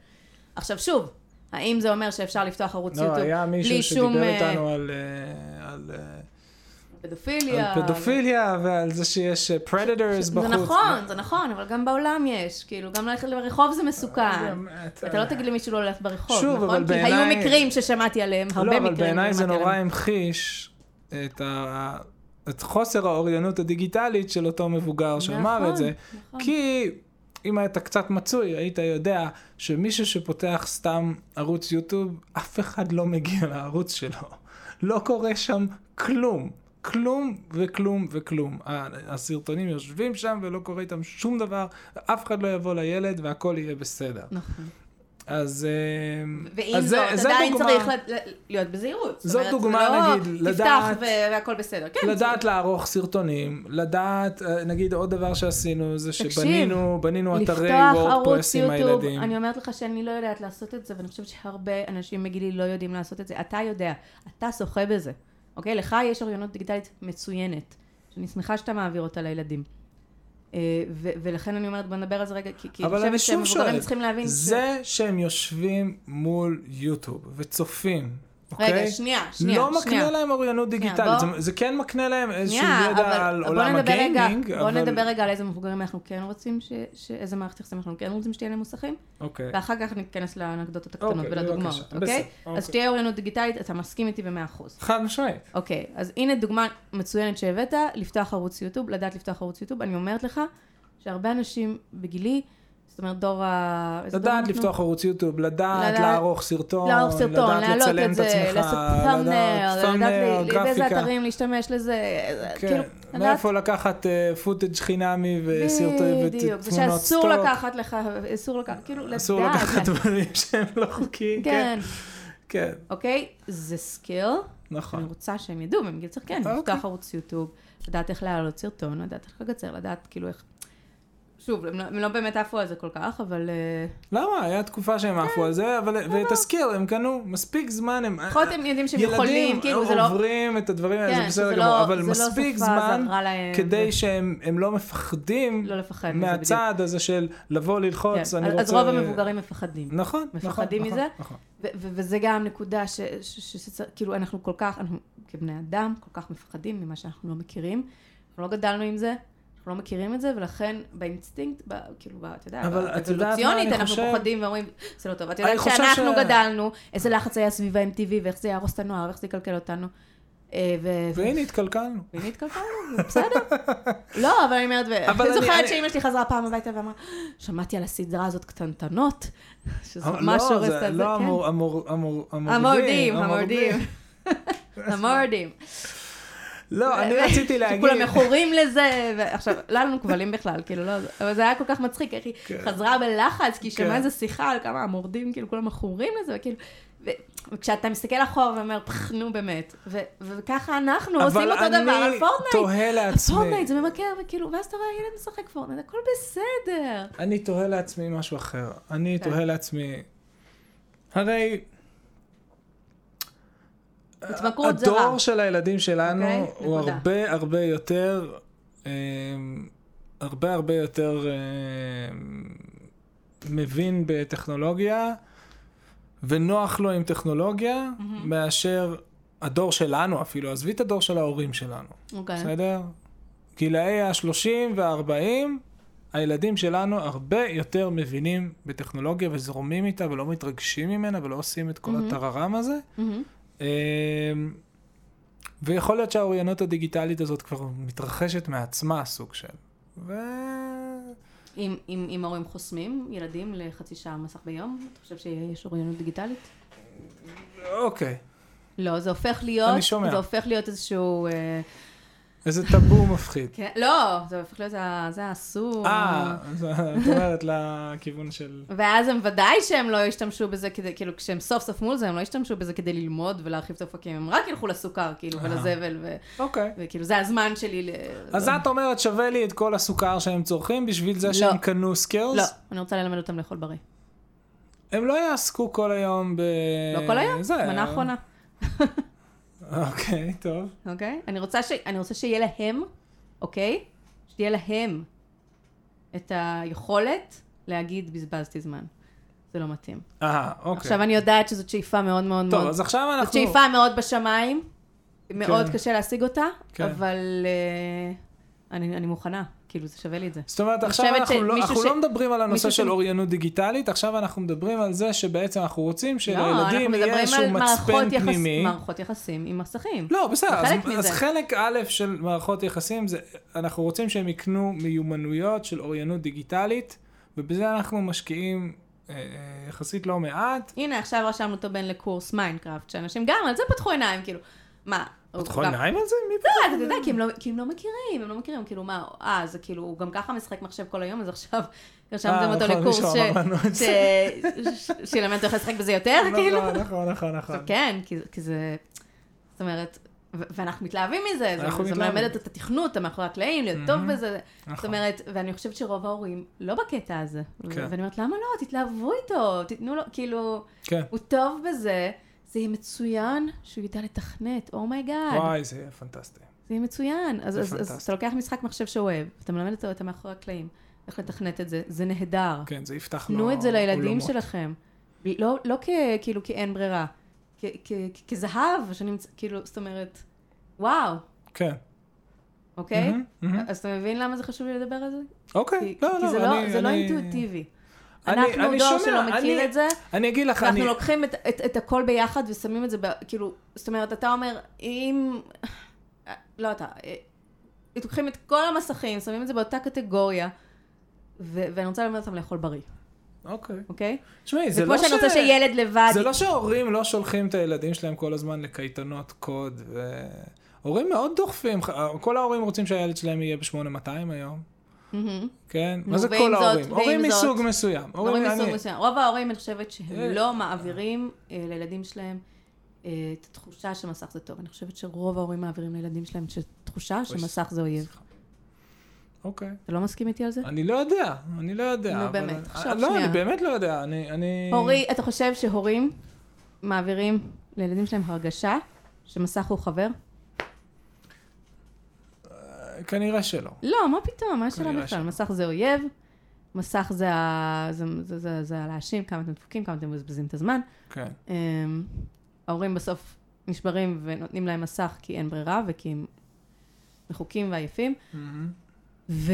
עכשיו שוב, האם זה אומר שאפשר לפתוח ערוץ לא, יוטיוב היה בלי מישהו שום שדיבר אה, איתנו על, אה, על, אה, פדופיליה? על פדופיליה ועל זה שיש predators זה בחוץ. נכון, זה נכון, אבל גם בעולם יש, כאילו, גם ללכת ברחוב זה מסוכן. אתה לא תגיד למישהו לא ללכת ברחוב, שוב, נכון? אבל כי היו בעיניי- מקרים ששמעתי עליהם, הרבה לא, מקרים. אבל בעיניי זה נורא עליהם. המחיש את, ה... את חוסר האוריינות הדיגיטלית של אותו מבוגר שאמר נכון, את זה. נכון. כי אם היית קצת מצוי, היית יודע שמישהו שפותח סתם ערוץ יוטיוב, אף אחד לא מגיע לערוץ שלו. לא קורה שם כלום. כלום וכלום וכלום. הסרטונים יושבים שם ולא קורה איתם שום דבר, אף אחד לא יבוא לילד והכל יהיה בסדר. נכון. אז, אה, ועם אז זאת, זה, זה עדיין דוגמה, צריך להיות בזהירות. זאת אומרת, דוגמה, זה לא נגיד, תפתח לדעת- ו- והכל בסדר. כן, לדעת לערוך סרטונים, לדעת, אה, נגיד עוד דבר שעשינו זה תקשיב, שבנינו בנינו אתרי וורדפרס עם הילדים. אני אומרת לך שאני לא יודעת לעשות את זה, ואני חושבת שהרבה אנשים בגילי לא יודעים לעשות את זה. אתה יודע, אתה שוחה בזה, אוקיי? לך יש אוריינות דיגיטלית מצוינת, שאני שמחה שאתה מעביר אותה לילדים. אה, ו- ולכן אני אומרת, בוא נדבר על זה רגע, כי אני חושבת שוב שמבוגרים שואל, צריכים להבין ש... זה שהם יושבים מול יוטיוב וצופים, אוקיי? רגע, שנייה, שנייה, לא שנייה. מקנה להם אוריינות שנייה, דיגיטלית, בוא- זה, זה כן מקנה להם איזשהו שנייה, ידע אבל על בוא עולם הגיימינג, בוא אבל... נדבר רגע על איזה מבוגרים אנחנו כן רוצים, ש- ש- איזה מערכת יחסים אנחנו כן רוצים שתהיה להם מוסכים, אוקיי. ואחר כך ניכנס לאנקדוטות הקטנות אוקיי, ולדוגמאות, אוקיי? בסדר, אז אוקיי. שתהיה אוריינות דיגיטלית, אתה מסכים איתי במאה אחוז. חד משמעית. אוקיי, אז הנה דוגמה מצוינת שהבאת, לפתוח ערוץ יוטיוב, לדעת לפתוח ערוץ יוטיוב. אני אומרת לך שהרבה אנשים בגילי, זאת אומרת דור ה... דור לדעת אנחנו? לפתוח ערוץ יוטיוב, לדעת לערוך סרטון, לערוך סרטון, לדעת לצלם את עצמך, לעשות לדעת thumbnail, לדעת באיזה. אתרים להשתמש לזה, כן, כאילו, לדעת מאיפה לקחת פוטג' חינמי וסרטון בדיוק, ותמונות ושאסור סטוק. לקחת לך, אסור לקחת, כאילו, לדעת. אסור לקחת [laughs] דברים שהם לא חוקיים, כן, כן, כן, אוקיי? זה skill, אני נכון. רוצה שהם ידעו, ומגיל צריך כן, אוקיי. לפתוח ערוץ יוטיוב, לדעת איך להעלות סרטון, לדעת איך לקצר, לדעת כאילו איך... שוב, הם לא- הם לא באמת עפו על זה כל כך, אבל... אה, למה? היה תקופה שהם עפו על זה, אבל ותזכיר, הם קנו מספיק זמן, הם... לפחות הם יודעים שהם יכולים, ילדים כאילו זה לא... עוברים את הדברים האלה, זה כן, בסדר שזה גמור, לא- אבל זה לא מספיק שפה זמן להם, כדי שהם הם לא מפחדים לא לפחד. מהצעד הזה של לבוא ללחוץ, כן, אני רוצה... אז רוב המבוגרים מפחדים. נכון, נכון, מפחדים נכון, מזה? נכון. וזה גם נקודה ש... ש- ש- ש- כאילו, אנחנו כל כך, אנחנו כבני אדם, כל כך מפחדים ממה שאנחנו לא מכירים. אנחנו לא גדלנו עם זה, אנחנו לא מכירים את זה, ולכן באינסטינקט, ב- כאילו, ב- אתה יודע, באבולוציונית, אנחנו חושב? פוחדים ואומרים, זה לא טוב. את יודעת שאנחנו ש- גדלנו, איזה לחץ היה סביב ה-MTV, ואיך זה יהרוס את הנוער, ואיך זה יקלקל אותנו. אה, ו- והנה התקלקלנו. והנה התקלקלנו, בסדר. [laughs] לא, אבל אני אומרת, אני- זוכרת שאימא שלי חזרה פעם הביתה ואמרה, שמעתי על הסדרה הזאת קטנטנות, [laughs] שזה אבל ממש לא, הורס את זה, לא כן. המור- המורדים, המורדים. המורדים. [laughs] לא, אני רציתי [laughs] להגיד... שכולם מכורים לזה, ועכשיו, לא היה לנו כבלים בכלל, כאילו, לא, אבל זה היה כל כך מצחיק, איך היא כן. חזרה בלחץ, כי היא כן. שמעה איזה שיחה על כמה המורדים, כאילו, כולם מכורים לזה, וכאילו, וכשאתה מסתכל אחורה ואומר, פח, נו באמת, ו- וככה אנחנו עושים אותו דבר על אבל אני פורטנייט. תוהה לעצמי, פורטנייט זה ממכר, וכאילו, ואז אתה רואה ילד משחק פורטנייט, הכל בסדר. אני תוהה לעצמי משהו אחר. אני כן. תוהה לעצמי, הרי... התמכרות זה רע. הדור של הילדים שלנו אוקיי, הוא נקודה. הרבה הרבה יותר, אה, הרבה הרבה יותר אה, מבין בטכנולוגיה, ונוח לו עם טכנולוגיה, מהמם. מאשר הדור שלנו אפילו, עזבי את הדור של ההורים שלנו, אוקיי. בסדר? גילאי ה-30 וה-40, הילדים שלנו הרבה יותר מבינים בטכנולוגיה וזורמים איתה ולא מתרגשים ממנה ולא עושים את כל מהמם. הטררם הזה. מהמם. אמ, ויכול להיות שהאוריינות הדיגיטלית הזאת כבר מתרחשת מעצמה, סוג של. ו... אם, אם, אם ההורים חוסמים ילדים לחצי שעה מסך ביום, אתה חושב שיש אוריינות דיגיטלית? אוקיי, לא, זה הופך להיות, אני שומע. זה הופך להיות איזשהו, אה, איזה טאבו מפחיד. כן, לא, זה הופך להיות, זה האסור. אה, אז את אומרת לכיוון של... ואז הם ודאי שהם לא ישתמשו בזה כדי, כאילו, כשהם סוף סוף מול זה, הם לא ישתמשו בזה כדי ללמוד ולהרחיב את האופקים, הם רק ילכו לסוכר, כאילו. ולזבל, ו- אוקיי. וכאילו, זה הזמן שלי ל... אז את אומרת, שווה לי את כל הסוכר שהם צורכים בשביל זה לא. שהם קנו skills? לא, אני רוצה ללמד אותם לאכול בריא. הם לא יעסקו כל היום ב... לא כל היום. מנה אחרונה, אוקיי, טוב. אוקיי? אני רוצה ש- אני רוצה שיהיה להם, אוקיי? שתהיה להם את היכולת להגיד, בזבזתי זמן. זה לא מתאים. אה, אוקיי. עכשיו אני יודעת שזאת שאיפה מאוד מאוד טוב, מאוד... אז עכשיו זאת אנחנו... שאיפה מאוד בשמיים, מאוד כן. קשה להשיג אותה, כן. אבל אה, אני אני מוכנה, כאילו זה שווה לי את זה. זאת אומרת, עכשיו אנחנו, לא, אנחנו ש- לא מדברים על הנושא של ש- אוריינות דיגיטלית, עכשיו אנחנו מדברים על זה שבעצם אנחנו רוצים לא, שלילדים אנחנו יהיה איזשהו מצפן יחס- פנימי. מערכות יחסים עם מסכים. לא, בסדר, אז, אז. חלק א' של מערכות יחסים, זה, אנחנו רוצים שהם יקנו מיומנויות של אוריינות דיגיטלית, ובזה אנחנו משקיעים אה, אה, יחסית לא מעט. הנה, עכשיו רשמנו אותו בן לקורס מיינקראפט, שאנשים גם על זה פתחו עיניים, כאילו, מה? פתחו גם- עיניים על זה? מי לא, אתה יודע, כי הם לא- כי הם לא מכירים, הם לא מכירים, כאילו, מה, אה, זה כאילו, הוא גם ככה משחק מחשב כל היום, אז עכשיו [laughs] רשמתם אה, אותו נכון, לקורס ש- את שילמד אותו איך לשחק בזה יותר, כאילו? נכון, נכון, נכון, נכון. כן, כי זה, זאת אומרת, ואנחנו מתלהבים מזה, זה-. מלמד את התכנות, את מאחורי הקלעים, להיות טוב. בזה. זאת נכון. אומרת, ואני חושבת שרוב ההורים לא בקטע הזה. כן. ואני אומרת, למה לא? תתלהבו איתו, תיתנו לו, כאילו, כן. הוא טוב בזה, זה יהיה מצוין שהוא ידע לתכנת, oh my god. וואי, זה יהיה פנטסטי. זה יהיה מצוין. אז, זה אז, אז. אתה לוקח משחק מחשב שאוהב, אתה מלמד אותו את המאחורי הקלעים, איך לתכנת את זה, זה נהדר. כן, זה יפתח לו תנו את זה לילדים עולמות. שלכם. לא, לא כ, כאילו כי אין ברירה, כ, כ, כ, כזהב שנמצא, כאילו, זאת אומרת, וואו, כן. אוקיי? מהמם, מהמם. אז אתה מבין למה זה חשוב לי לדבר על זה? אוקיי, כי, לא, כי לא, זה לא, אני- זה לא אני- אינטואיטיבי. אנחנו אני דור שלא מכיר אני- את זה, אני אגיד לך, אני... לוקחים את, את, את הכל ביחד ושמים את זה, ב, כאילו, זאת אומרת, אתה אומר, אם, לא אתה, אה, לוקחים את כל המסכים, שמים את זה באותה קטגוריה, ו, ואני רוצה ללמד אותם לאכול בריא, אוקיי. אוקיי? תשמעי, זה זה כמו לא שאני ש... רוצה שילד לבד, זה לא שההורים לא שולחים את הילדים שלהם כל הזמן לקייטנות קוד, ו... הורים מאוד דוחפים, כל ההורים רוצים שהילד שלהם יהיה ב-8200 היום. כן? נו, מה זה כל ההורים? הורים מסוג מסוים. הורים מסוג מסוים. רוב ההורים, אני חושבת שהם אה, לא מעבירים אה, לילדים שלהם אה, את התחושה שמסך זה טוב. אני חושבת שרוב ההורים מעבירים לילדים שלהם את התחושה שמסך זה אויב. אוקיי. אתה לא מסכים איתי על זה? אני לא יודע, אני לא יודע. נו, באמת, עכשיו לא, שנייה. אני באמת לא יודע, אני... אני... הורי, אתה חושב שהורים מעבירים לילדים שלהם הרגשה שמסך הוא חבר? כנראה שלא. לא, מה פתאום, מה השאלה בכלל? מסך זה אויב, מסך זה ה- זה- זה- זה- זה להאשים כמה אתם דפוקים, כמה אתם מבזבזים את הזמן. כן. אמ, ההורים בסוף נשברים ונותנים להם מסך כי אין ברירה וכי הם מחוקים ועייפים, מהמם. ו-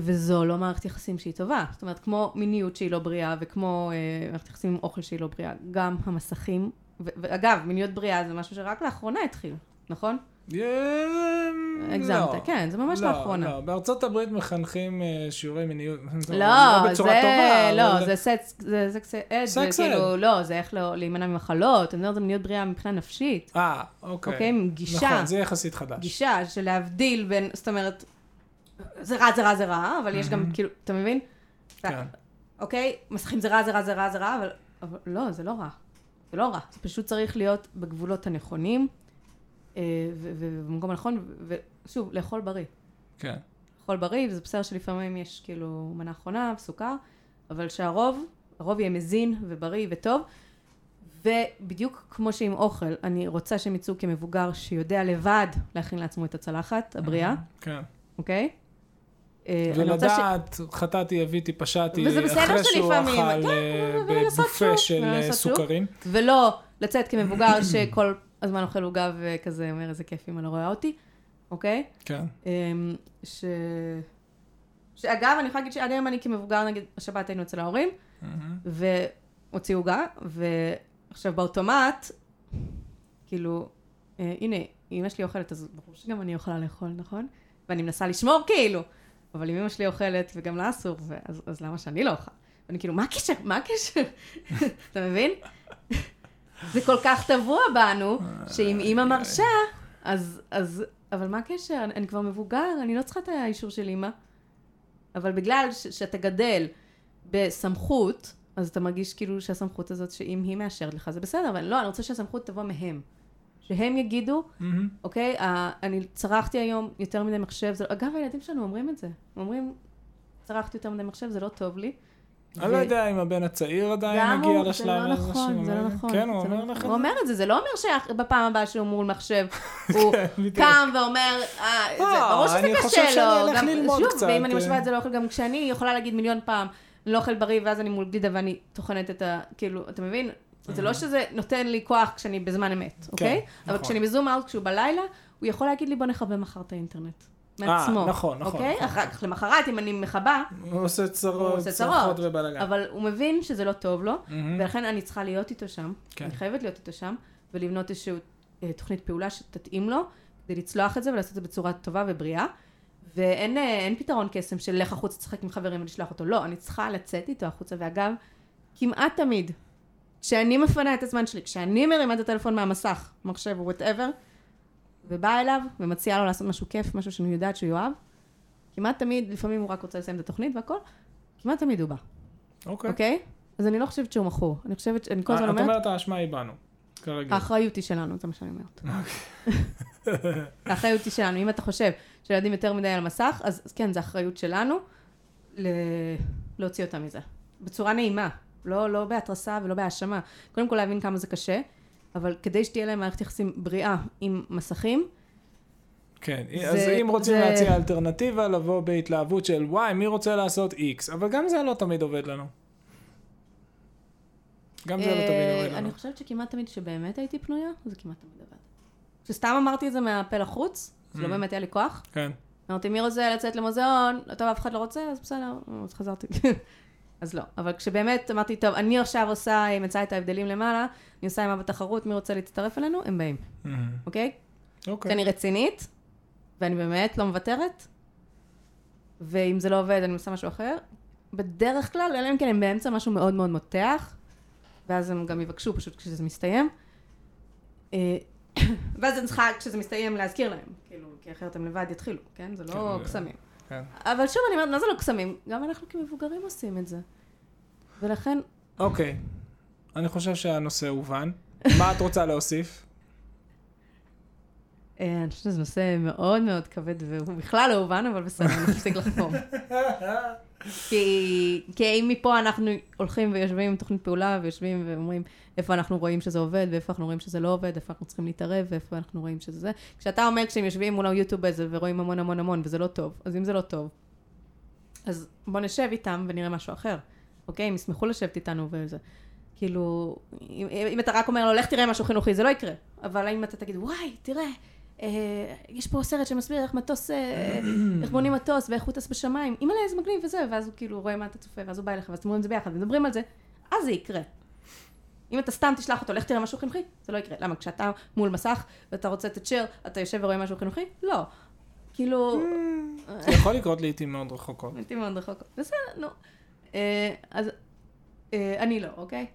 וזו לא מערכת יחסים שהיא טובה. זאת אומרת, כמו מיניות שהיא לא בריאה וכמו אה, מערכת יחסים עם אוכל שהיא לא בריאה, גם המסכים, ו- ואגב, מיניות בריאה זה משהו שרק לאחרונה התחיל, נכון? הגזמת, לא. כן, זה ממש לא, לאחרונה. לא, בארצות הברית מחנכים אה, שיעורי מיניות. [laughs] לא, בצורה זה, טובה, לא, אבל- זה סקס, זה סקס אד, זה כאילו. לא, זה איך לא- להימנע ממחלות, אני מדברת על מיניות בריאה מבחינה נפשית, אה, אוקיי. אוקיי? עם גישה, נכון, זה יחסית חדש. גישה של להבדיל בין, זאת אומרת, זה רע, זה רע, זה רע, אבל יש גם, כאילו, אתה מבין? כן. אוקיי? מסכים זה רע, זה רע, זה רע, זה רע, אבל, אבל לא, זה לא רע. זה לא רע. זה פשוט צריך להיות בגבולות הנכונים, ובמקום הנכון, ושוב, לאכול בריא. כן. לאכול בריא, וזה בסדר שלפעמים יש כאילו מנה אחרונה וסוכר, אבל שהרוב, הרוב יהיה מזין ובריא וטוב. ובדיוק כמו שעם אוכל, אני רוצה שהם יצאו כמבוגר שיודע לבד להכין לעצמו את הצלחת הבריאה, כן. אוקיי? אה, ולדעת, חטאתי, הביתי, פשעתי, אחרי שהוא אכל כן, אה, בבופה שוב, של אה. סוכרים. ולא לצאת כמבוגר [coughs] שכל הזמן אוכל עוגה וכזה אומר איזה כיף אם אני לא רואה אותי, אוקיי? כן. אמ, ש... שאגב, אני יכולה להגיד שעד היום אני כמבוגר, נגיד, השבת היינו אצל ההורים, מהמם. והוציאו עוגה, ועכשיו באוטומט, כאילו, אה, הנה, אמא שלי אוכלת, אז ברור שגם אני יכולה לאכול, נכון? ואני מנסה לשמור כאילו, אבל אם אמא שלי אוכלת וגם לה אסור, אז, אז למה שאני לא אוכל? ואני כאילו, מה הקשר? מה הקשר? [laughs] אתה מבין? זה כל כך טבוע בנו, שאם אימא מרשה, אז, אז, אבל מה הקשר? אני, אני כבר מבוגר, אני לא צריכה את האישור של אימא. אבל בגלל ש, שאתה גדל בסמכות, אז אתה מרגיש כאילו שהסמכות הזאת, שאם היא מאשרת לך, זה בסדר, אבל לא, אני רוצה שהסמכות תבוא מהם. שהם יגידו, מהמם. אוקיי, ה- אני צרכתי היום יותר מדי מחשב, זה, אגב, הילדים שלנו אומרים את זה. הם אומרים, צרכתי יותר מדי מחשב, זה לא טוב לי. אני לא יודע אם הבן הצעיר עדיין הגיע הוא- לשלב הזה. זה לא נכון, זה לא נכון. כן, הוא זה לא אומר נכון. לך הוא את אומר את זה, זה לא אומר שבפעם הבאה שהוא מול מחשב, [laughs] הוא זה. בדיוק. קם ואומר, אה, זה אה, ברור שזה קשה לו. שוב, ואם אני אה. משווה את זה לאוכל, גם כשאני יכולה להגיד מיליון פעם, לא אוכל בריא, ואז אני מול גלידה ואני טוחנת את ה... כאילו, אתה מבין? זה לא שזה נותן לי כוח כשאני בזמן אמת, אוקיי? אבל נכון. כשאני בזום אאוט, כשהוא בלילה, הוא יכול להגיד לי, בוא נכבה מחר את האינטרנט. מעצמו. נכון, נכון, אוקיי? נכון. אחר כך, למחרת, אם אני מכבה, הוא עושה הוא צרות, עושה צרחות צרות. ובלאגן. אבל הוא מבין שזה לא טוב לו. ולכן אני צריכה להיות איתו שם. כן. אני חייבת להיות איתו שם, ולבנות איזושהי אה, תוכנית פעולה שתתאים לו, כדי לצלוח את זה ולעשות את זה בצורה טובה ובריאה. ואין אה, פתרון קסם של לך החוצה, תשחק עם חברים ולשלוח אותו. לא, אני צריכה לצאת איתו החוצה. ואגב, כמעט תמיד, כשאני מפנה את הזמן שלי, כשאני מרימה את הטלפון מהמסך, מחשב או וואטאבר, ובאה אליו ומציעה לו לעשות משהו כיף, משהו שאני יודעת שהוא יאהב, כמעט תמיד, לפעמים הוא רק רוצה לסיים את התוכנית והכל, כמעט תמיד הוא בא, אוקיי. אוקיי? אז אני לא חושבת שהוא מכור. אני חושבת, אני כל הזמן את אומרת, אומרת האשמה היא בנו, כרגיל. האחריות היא שלנו, זה מה שאני אומרת. [laughs] האחריות היא שלנו. אם אתה חושב שילדים יותר מדי על המסך, אז אז כן, זו אחריות שלנו ל... להוציא אותם מזה. בצורה נעימה, לא, לא בהתרסה ולא בהאשמה. קודם כל להבין כמה זה קשה, אבל כדי שתהיה להם מערכת יחסים בריאה עם מסכים, כן, זה- אז אם רוצים זה- להציע אלטרנטיבה, לבוא בהתלהבות של וואי, מי רוצה לעשות איקס, אבל גם זה לא תמיד עובד לנו. גם זה לא תמיד אה, עובד לנו. אני חושבת שכמעט תמיד שבאמת הייתי פנויה, זה כמעט תמיד עבד. כשסתם אמרתי את זה מהפה לחוץ, שלא Mm. באמת היה לי כוח, כן, אמרתי, מי רוצה לצאת למוזיאון? טוב, אף אחד לא רוצה, אז בסדר, אז חזרתי. אז לא. אבל כשבאמת אמרתי, טוב, אני עכשיו עושה, מצאה את ההבדלים למעלה, אני עושה עימה בתחרות, מי רוצה להצטרף אלינו? הם באים, מהמם. אוקיי? אוקיי. כשאני רצינית, ואני באמת לא מוותרת, ואם זה לא עובד, אני עושה משהו אחר, בדרך כלל, אלא אם כן הם באמצע משהו מאוד מאוד מותח, ואז הם גם יבקשו פשוט כשזה מסתיים. אה, [coughs] ואז אני צריכה, כשזה מסתיים, להזכיר להם, כאילו, כי אחרת הם לבד יתחילו, כן? זה לא כן, קסמים. כן. אבל שוב, אני אומרת, מה זה לא קסמים? גם אנחנו כמבוגרים עושים את זה. ולכן, אוקיי, אני חושב שהנושא הובן. מה את רוצה להוסיף? אה, אני חושבת שזה נושא מאוד מאוד כבד, והוא בכלל לא הובן, אבל בסדר, אני אפסיק לחפור. [laughs] כי, כי אם מפה אנחנו הולכים ויושבים עם תוכנית פעולה, ויושבים ואומרים איפה אנחנו רואים שזה עובד, ואיפה אנחנו רואים שזה לא עובד, איפה אנחנו צריכים להתערב, ואיפה אנחנו רואים שזה זה. כשאתה אומר כשהם יושבים מול היוטיוב הזה ורואים המון המון המון, וזה לא טוב, אז אם זה לא טוב, אז בוא נשב איתם ונראה משהו אחר, אוקיי? הם ישמחו לשבת איתנו וזה. כאילו, אם, אם אתה רק אומר לו, לך תראה משהו חינוכי, זה לא יקרה. אבל אם אתה תגיד, וואי, תראה, אה, יש פה סרט שמסביר איך מטוס, אה, איך בונים מטוס ואיך הוא טס בשמיים, אימא'לה, איזה מגניב וזה, ואז הוא כאילו רואה מה אתה צופה, ואז הוא בא אליך, ואז אתם רואים את זה ביחד, ומדברים על זה, אז זה יקרה. אם אתה סתם תשלח אותו, לך תראה משהו חינוכי, זה לא יקרה. למה? כשאתה מול מסך ואתה רוצה את הצ'ר, אתה יושב ורואה משהו חינוכי? לא. כאילו... זה יכול לקרות לעיתים מאוד רחוקות. הייתי מאוד רחוק. בסדר, נו. אה, אז אה, אני לא, אוקיי?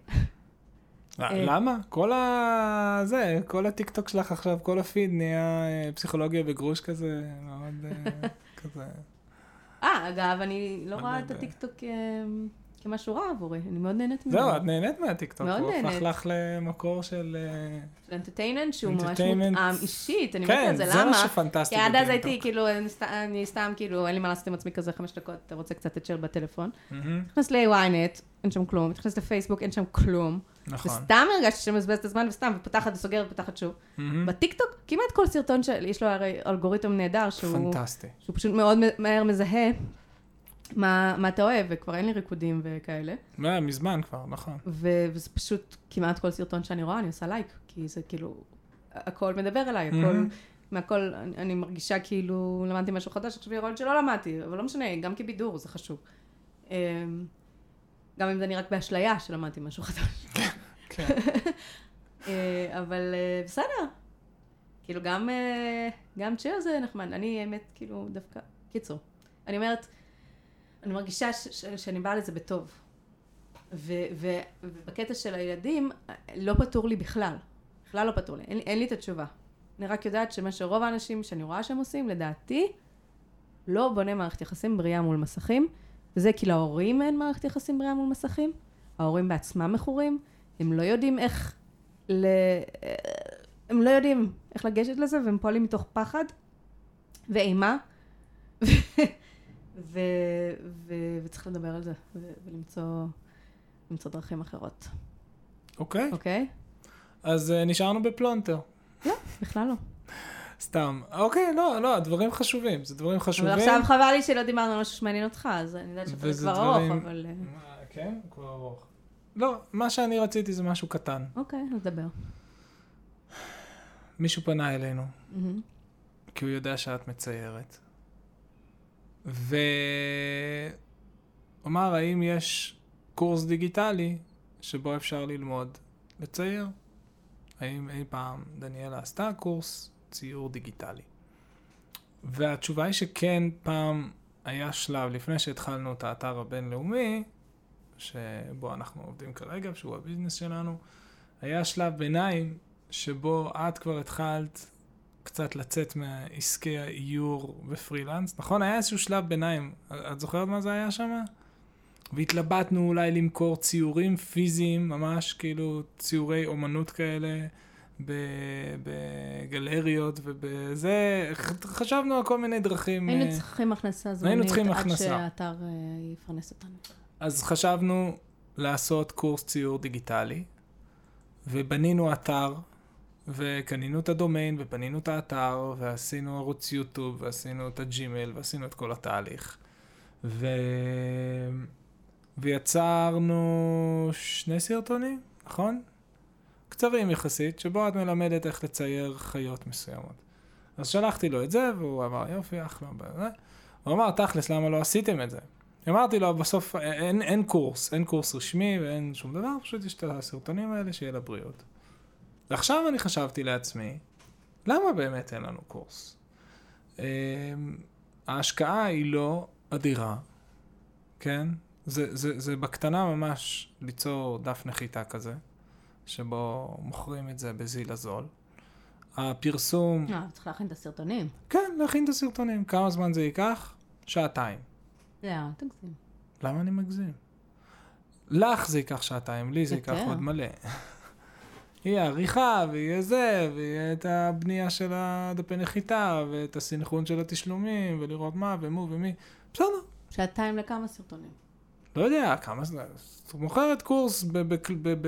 אה. למה? כל ה... זה, כל הטיקטוק שלך עכשיו, כל הפיד נהיה אה, פסיכולוגיה בגרוש כזה, מאוד אה, [laughs] כזה. אה, אגב, אני לא רואה את. הטיקטוק אה, כמשהו רע עבורי, אני מאוד נהנית ממנו. זהו, את נהנית מהטיקטוק, מאוד הוא הפך נהנית. לך למקור של... אה, entertainment שהוא ממש. מותאם אישית, אני מתה כן, על זה, זה למה? מה שפנטסטי כי עד אז. הייתי, כאילו, אני סת- אני סתם, כאילו, אין לי מה לעשות עם עצמי כזה חמש דקות, אתה רוצה קצת את צ'ר בטלפון. נכנס ל-ynet, אין שם כלום, נכנס לפייסבוק, אין שם כלום. נכון. וסתם הרגשתי שאני מבזבזת את הזמן, וסתם, ופותחת וסוגרת ופותחת שוב. מהמם. בטיקטוק, כמעט כל סרטון שיש לו הרי אלגוריתם נהדר, שהוא... פנטסטי. שהוא פשוט מאוד מהר מזהה מה, מה אתה אוהב, וכבר אין לי ריקודים וכאלה. מה, מזמן כבר, נכון. ו- וזה פשוט כמעט כל סרטון שאני רואה, אני עושה לייק, כי זה כאילו, הכל מדבר אליי, הכל, מהמם. מהכל, אני, אני מרגישה כאילו למדתי משהו חדש, עכשיו יכול להיות שלא למדתי, אבל לא משנה, גם כבידור זה חשוב. אמ, גם אם זה נראה רק באשליה שלמדתי משהו חדש. [laughs] כן. [laughs] אה, אבל אה, בסדר. כאילו גם, אה, גם צ'ר זה נחמד. אני האמת, כאילו, דווקא... קיצור. אני אומרת, אני מרגישה ש- ש- שאני באה לזה בטוב. ו- ו- ובקטע של הילדים, לא פתור לי בכלל. בכלל לא פתור לי. אין, אין לי את התשובה. אני רק יודעת שמה שרוב האנשים שאני רואה שהם עושים, לדעתי, לא בונה מערכת יחסים בריאה מול מסכים. וזה כי להורים אין מערכת יחסים בריאה מול מסכים. ההורים בעצמם מכורים. הם לא יודעים איך ל... הם לא יודעים איך לגשת לזה, והם פועלים מתוך פחד ואימה, ו... ו... וצריך לדבר על זה, ו... ולמצוא למצוא דרכים אחרות, אוקיי, אוקיי? אז אה, נשארנו בפלונטר. בכלל לא. סתם. אוקיי, לא, לא, דברים חשובים, זה דברים חשובים. אבל עכשיו חבל לי שלא דיברנו על משהו שמעניין אותך, אז אני יודעת שזה כבר ארוך, דברים- אבל... אה, כן? כבר ארוך. לא, מה שאני רציתי זה משהו קטן. אוקיי, אז דבר. מישהו פנה אלינו, מהמם. כי הוא יודע שאת מציירת. ואמר, האם יש קורס דיגיטלי שבו אפשר ללמוד לצייר? האם אי פעם דניאלה עשתה קורס ציור דיגיטלי? והתשובה היא שכן, פעם היה שלב, לפני שהתחלנו את האתר הבינלאומי, שבו אנחנו עובדים כרגע, שהוא הביזנס שלנו, היה שלב ביניים שבו את כבר התחלת קצת לצאת מעסקי האיור ופרילנס, נכון? היה איזשהו שלב ביניים. את זוכרת מה זה היה שם? והתלבטנו אולי למכור ציורים פיזיים, ממש כאילו ציורי אומנות כאלה, בגלריות ובזה, חשבנו על כל מיני דרכים. היינו אה, צריכים הכנסה היינו זמנית צריכים עד הכנסה. שהאתר אה, יפרנס אותנו. אז חשבנו לעשות קורס ציור דיגיטלי, ובנינו אתר, וקנינו את הדומיין, ובנינו את האתר, ועשינו ערוץ יוטיוב, ועשינו את הג'ימייל, ועשינו את כל התהליך. ו... ויצרנו שני סרטונים, נכון? קצרים יחסית, שבו את מלמדת איך לצייר חיות מסוימות. אז שלחתי לו את זה, והוא אמר, יופי, אחלה, בזה. הוא אמר, תכלס, למה לא עשיתם את זה? אמרתי לו, בסוף אין, אין קורס, אין קורס רשמי ואין שום דבר, פשוט יש את הסרטונים האלה שיהיה לבריאות. ועכשיו אני חשבתי לעצמי, למה באמת אין לנו קורס? אמ, ההשקעה היא לא אדירה, כן? זה, זה, זה בקטנה ממש ליצור דף נחיתה כזה, שבו מוכרים את זה בזיל הזול. הפרסום, אה, צריך להכין את הסרטונים. כן, להכין את הסרטונים. כמה זמן זה ייקח? שעתיים. לא, אל תגזים. למה אני מגזים? לך זה ייקח שעתיים, לי זה ייקח. עוד מלא. יהיה עריכה, ויהיה זה, ויהיה את הבנייה של הדפי נחיתה, ואת הסנכרון של התשלומים, ולראות מה, ומו ומי. בסדר, שעתיים לכמה סרטונים. לא יודע, כמה זה... את מוכרת קורס ב... ב, ב, ב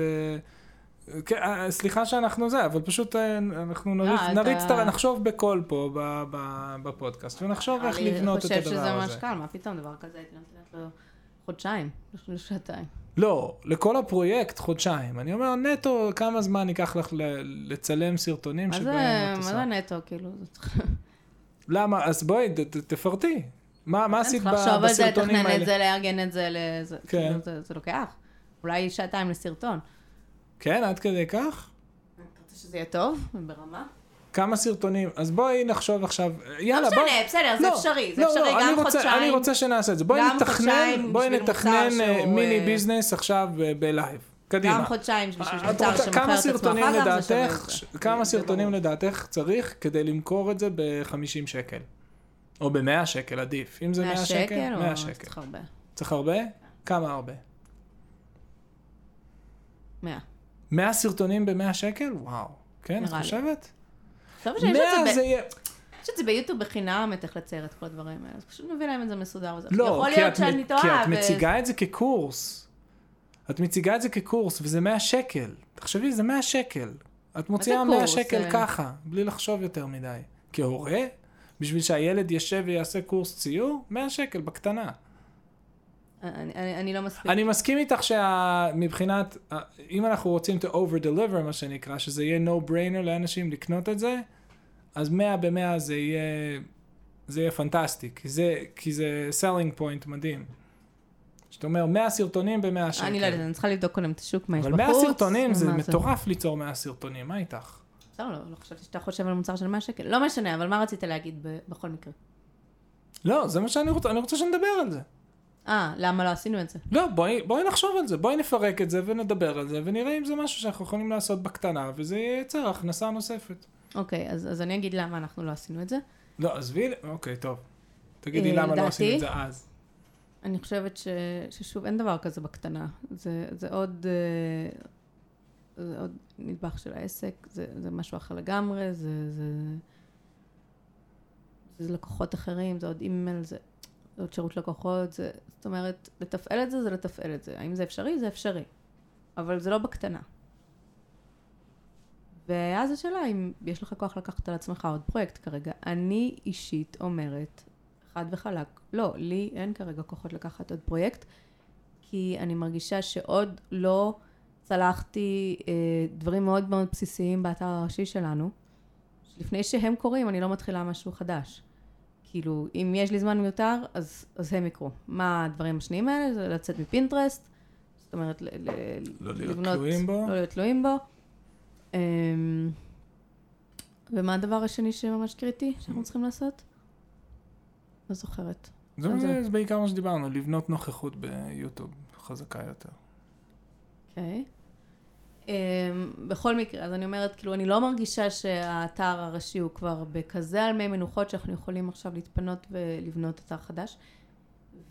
כן, אה, סליחה שאנחנו זה, אבל פשוט אה, אנחנו נריץ, אתה- נריץ, את ה- נחשוב בקול פה ב, ב, בפודקאסט, ונחשוב איך לבנות את הדבר אני חושב שזה הזה. ממש קל, מה פתאום, דבר כזה הייתי נותנת לו חודשיים, לשעתיים. לא, לכל הפרויקט חודשיים. אני אומר, נטו, כמה זמן ייקח לך לצלם סרטונים מה שבהם את מה עושה? זה נטו, כאילו? למה? אז בואי, ת- תפרטי. מה מה עשית צריך ב- לחשוב על זה, בסרטונים לתכנן את האלה? זה, לארגן את זה, לזה, כן. כאילו, זה- זה לוקח. אולי שעתיים לסרטון. כן, עד כדי כך? אתה רוצה שזה יהיה טוב וברמה? כמה סרטונים, אז בואי נחשוב עכשיו, לא יאללה, משנה, בואי... בסדר, זה לא, אפשרי, זה לא, אפשרי לא, גם אני רוצה, חודשיים. אני רוצה שנעשה את זה. בואי נתכנן, בואי נתכנן אה, שהוא, מיני אה, business עכשיו אה, ב-live. קדימה. גם חודשיים בשביל מוצר שמוכר את עצמו סרטונים אחר כך, זה שווה. כמה סרטונים. לדעתך צריך כדי למכור את זה ב-50 שקל? או ב-100 שקל עדיף. אם זה 100 100 שקל, שקל 100 או שקל. צריך הרבה? צריך הרבה? כמה הרבה? 100. 100 סרטונים ב-100 שקל? וואו. כן, את. חושבת? עכשיו שיש 100 את זה זה יהיה... יש את זה ביוטיוב בחינם, איך לצייר את כל הדברים האלה, אז פשוט נביא להם את זה מסודר. וזה- לא, יכול כי להיות את, שאני מ- טועה. כי את ו- מציגה את זה כקורס. את מציגה את זה כקורס, וזה 100 שקל. תחשבי, זה 100 שקל. את מוציאה 100 קורס? שקל אה. ככה, בלי לחשוב יותר מדי. כהורה, בשביל שהילד ישב ויעשה קורס ציור, 100 שקל בקטנה. אני- אני אני לא מספיק. אני מסכים איתך שמבחינת, אם אנחנו רוצים to over deliver מה שנקרא, שזה יהיה no brainer לאנשים לקנות את זה, אז 100 ב-100 זה יהיה, זה יהיה פנטסטי, כי זה, כי זה selling point מדהים. שאתה אומר 100 סרטונים ב-100 שקל. אני לא יודעת, אני צריכה לבדוק קודם את השוק, מה יש אבל בחוץ. 100 סרטונים זה מטורף ליצור 100 סרטונים, מה איתך? בסדר, לא לא חשבתי שאתה חושב על מוצר של 100 שקל. לא משנה, אבל מה רצית להגיד בכל מקרה? לא, זה מה שאני רוצה, אני רוצה שנדבר על זה. אה, למה לא עשינו את זה? לא, בואי, בואי נחשוב על זה, בואי נפרק את זה ונדבר על זה, ונראה אם זה משהו שאנחנו יכולים לעשות בקטנה, וזה ייצר הכנסה נוספת. אוקיי, אז אז אני אגיד למה אנחנו לא עשינו את זה. לא, עזבי, אוקיי, טוב. תגידי אה, למה לא לדעתי- עשינו את זה אז. אני חושבת ש, ששוב, אין דבר כזה בקטנה. זה, זה עוד, אה, זה עוד נדבך של העסק, זה, זה משהו אחר לגמרי, זה, זה, זה לקוחות אחרים, זה עוד אימייל, זה, עוד שירות לקוחות, זה, זאת אומרת, לתפעל את זה, זה לתפעל את זה. האם זה אפשרי? זה אפשרי. אבל זה לא בקטנה. ואז השאלה אם יש לך כוח לקחת על עצמך עוד פרויקט כרגע. אני אישית אומרת, חד וחלק, לא, לי אין כרגע כוחות לקחת עוד פרויקט, כי אני מרגישה שעוד לא צלחתי אה, דברים מאוד מאוד בסיסיים באתר הראשי שלנו. לפני שהם קורים, אני לא מתחילה משהו חדש. כאילו, אם יש לי זמן מיותר, אז, אז הם יקרו. מה הדברים השניים האלה? זה לצאת מפינטרסט, זאת אומרת, ל- ל- לא להיות לבנות- תלויים בו. לא להיות תלויים בו. אמ, ומה הדבר השני שממש קריטי שאנחנו צריכים לעשות? לא זוכרת. זה אז זה- זה בעיקר מה שדיברנו, לבנות נוכחות ביוטיוב חזקה יותר. אוקיי. Um, בכל מקרה, אז אני אומרת, כאילו, אני לא מרגישה שהאתר הראשי הוא כבר בכזה על מי מנוחות שאנחנו יכולים עכשיו להתפנות ולבנות אתר חדש.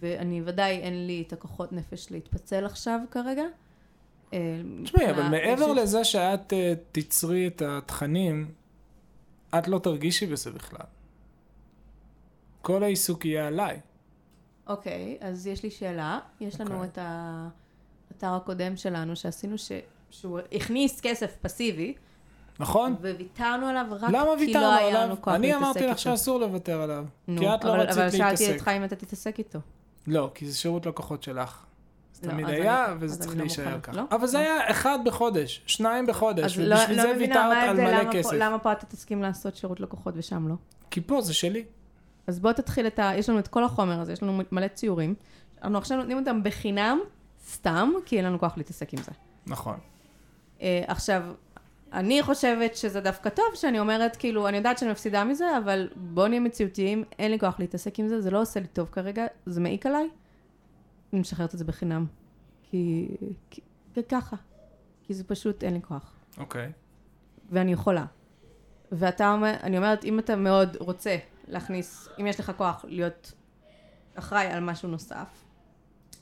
ואני ודאי, אין לי את הכוחות נפש להתפצל עכשיו כרגע. אה, תשמעי, אבל מעבר. לזה שאת אה, תיצרי את התכנים, את לא תרגישי בזה בכלל. כל העיסוק יהיה עליי. אוקיי, אז יש לי שאלה. יש לנו אוקיי. את האתר הקודם שלנו שעשינו, ש... שהוא הכניס כסף פסיבי, נכון? וויתרנו עליו רק למה כי לא היה עליו? לנו כוח אני להתעסק אמרתי איתו. לך שאסור לוותר עליו. נו, כי את לא אבל- רצית אבל שאלתי להתעסק. אותך אם אתה תתעסק איתו. לא, כי זה שירות לקוחות שלך. זה לא, תמיד היה, אני- וזה צריך אני לא להישאר מוכנה. ככה. לא? אבל זה לא. היה אחד בחודש, שניים בחודש, לא, ובשביל לא זה מבינה ויתרת על מלא למה כסף. פה, למה פה אתה תסכים לעשות שירות לקוחות ושם לא? כי פה זה שלי. אז בוא תתחיל את ה... יש לנו את כל החומר הזה, יש לנו מלא ציורים. אנחנו עכשיו נותנים אותם בחינם, סתם, כי אין לנו כוח להתעסק עם זה. נכון. Uh, עכשיו, אני חושבת שזה דווקא טוב, שאני אומרת, כאילו, אני יודעת שאני מפסידה מזה, אבל בואו נהיה מציאותיים, אין לי כוח להתעסק עם זה, זה לא עושה לי טוב כרגע, זה מעיק עליי, אני משחררת את זה בחינם. כי... כי... ככה. כי זה פשוט, אין לי כוח. אוקיי. ואני יכולה. ואתה אומר, אני אומרת, אם אתה מאוד רוצה להכניס, אם יש לך כוח להיות אחראי על משהו נוסף,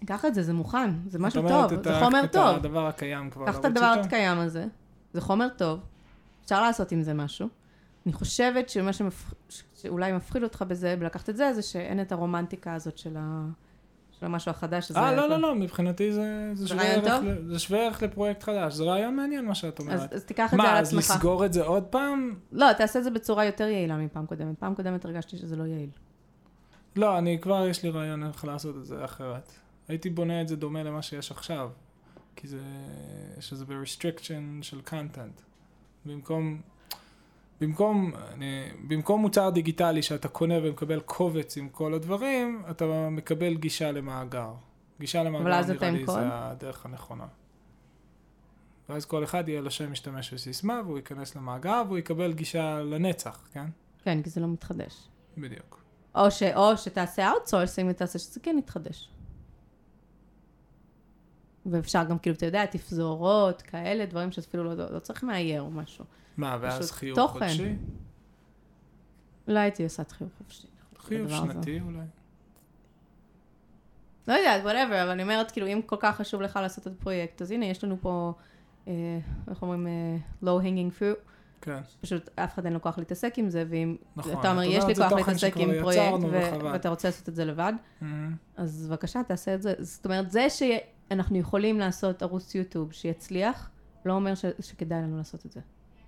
קח את זה, זה מוכן, זה משהו את טוב, את זה ה- חומר את טוב. הדבר הקיים כבר. קח את הדבר? הקיים הזה, זה חומר טוב, אפשר לעשות עם זה משהו. אני חושבת שמה שמפ... שאולי מפחיד אותך בזה, בלקחת את זה, זה שאין את הרומנטיקה הזאת של, ה... של המשהו החדש הזה. אה, לא, לא, לא, מבחינתי זה, זה, זה שווה ערך זה שווה ערך לפרויקט חדש. זה רעיון מעניין מה שאת אז, אומרת. אז תיקח את זה מה, על אז עצמך. לסגור את זה עוד פעם? לא, תעשה את זה בצורה יותר יעילה מפעם קודמת. פעם קודמת הרגשתי שזה לא יעיל. לא, אני כבר, יש לי רעיון איך לעשות את זה אחרת. הייתי בונה את זה דומה למה שיש עכשיו. כי זה, שזה ב-restriction של content. במקום, במקום, אני, במקום מוצר דיגיטלי שאתה קונה ומקבל קובץ עם כל הדברים, אתה מקבל גישה למאגר. גישה למאגר נראה לי? זה הדרך הנכונה. ואז כל אחד יהיה לו שם משתמש וסיסמה, והוא ייכנס למאגר, והוא יקבל גישה לנצח, כן? כן, כי זה לא מתחדש. בדיוק. או, ש, או שתעשה outsourcing ותעשה שזה כן יתחדש. ואפשר גם, כאילו, אתה יודע, תפזורות, כאלה, דברים שאפילו לא, לא צריך מאייר או משהו. מה, ואז חיוב תוכן. חודשי? לא הייתי עושה את חיוב חופשי. הזה. שנתי אולי. לא יודעת, whatever, אבל אני אומרת, כאילו, אם כל כך חשוב לך לעשות את הפרויקט, אז הנה, יש לנו פה, אה, איך אומרים, אה, low hanging fruit, כן, פשוט אף אחד אין לו כוח להתעסק עם זה, ואם נכון. אתה אומר, יש לי כוח להתעסק עם פרויקט, ו-. ואתה רוצה לעשות את זה לבד, מהמם. אז בבקשה, תעשה את זה. זאת אומרת, זה שאנחנו יכולים לעשות ערוץ יוטיוב שיצליח, לא אומר ש- שכדאי לנו לעשות את זה.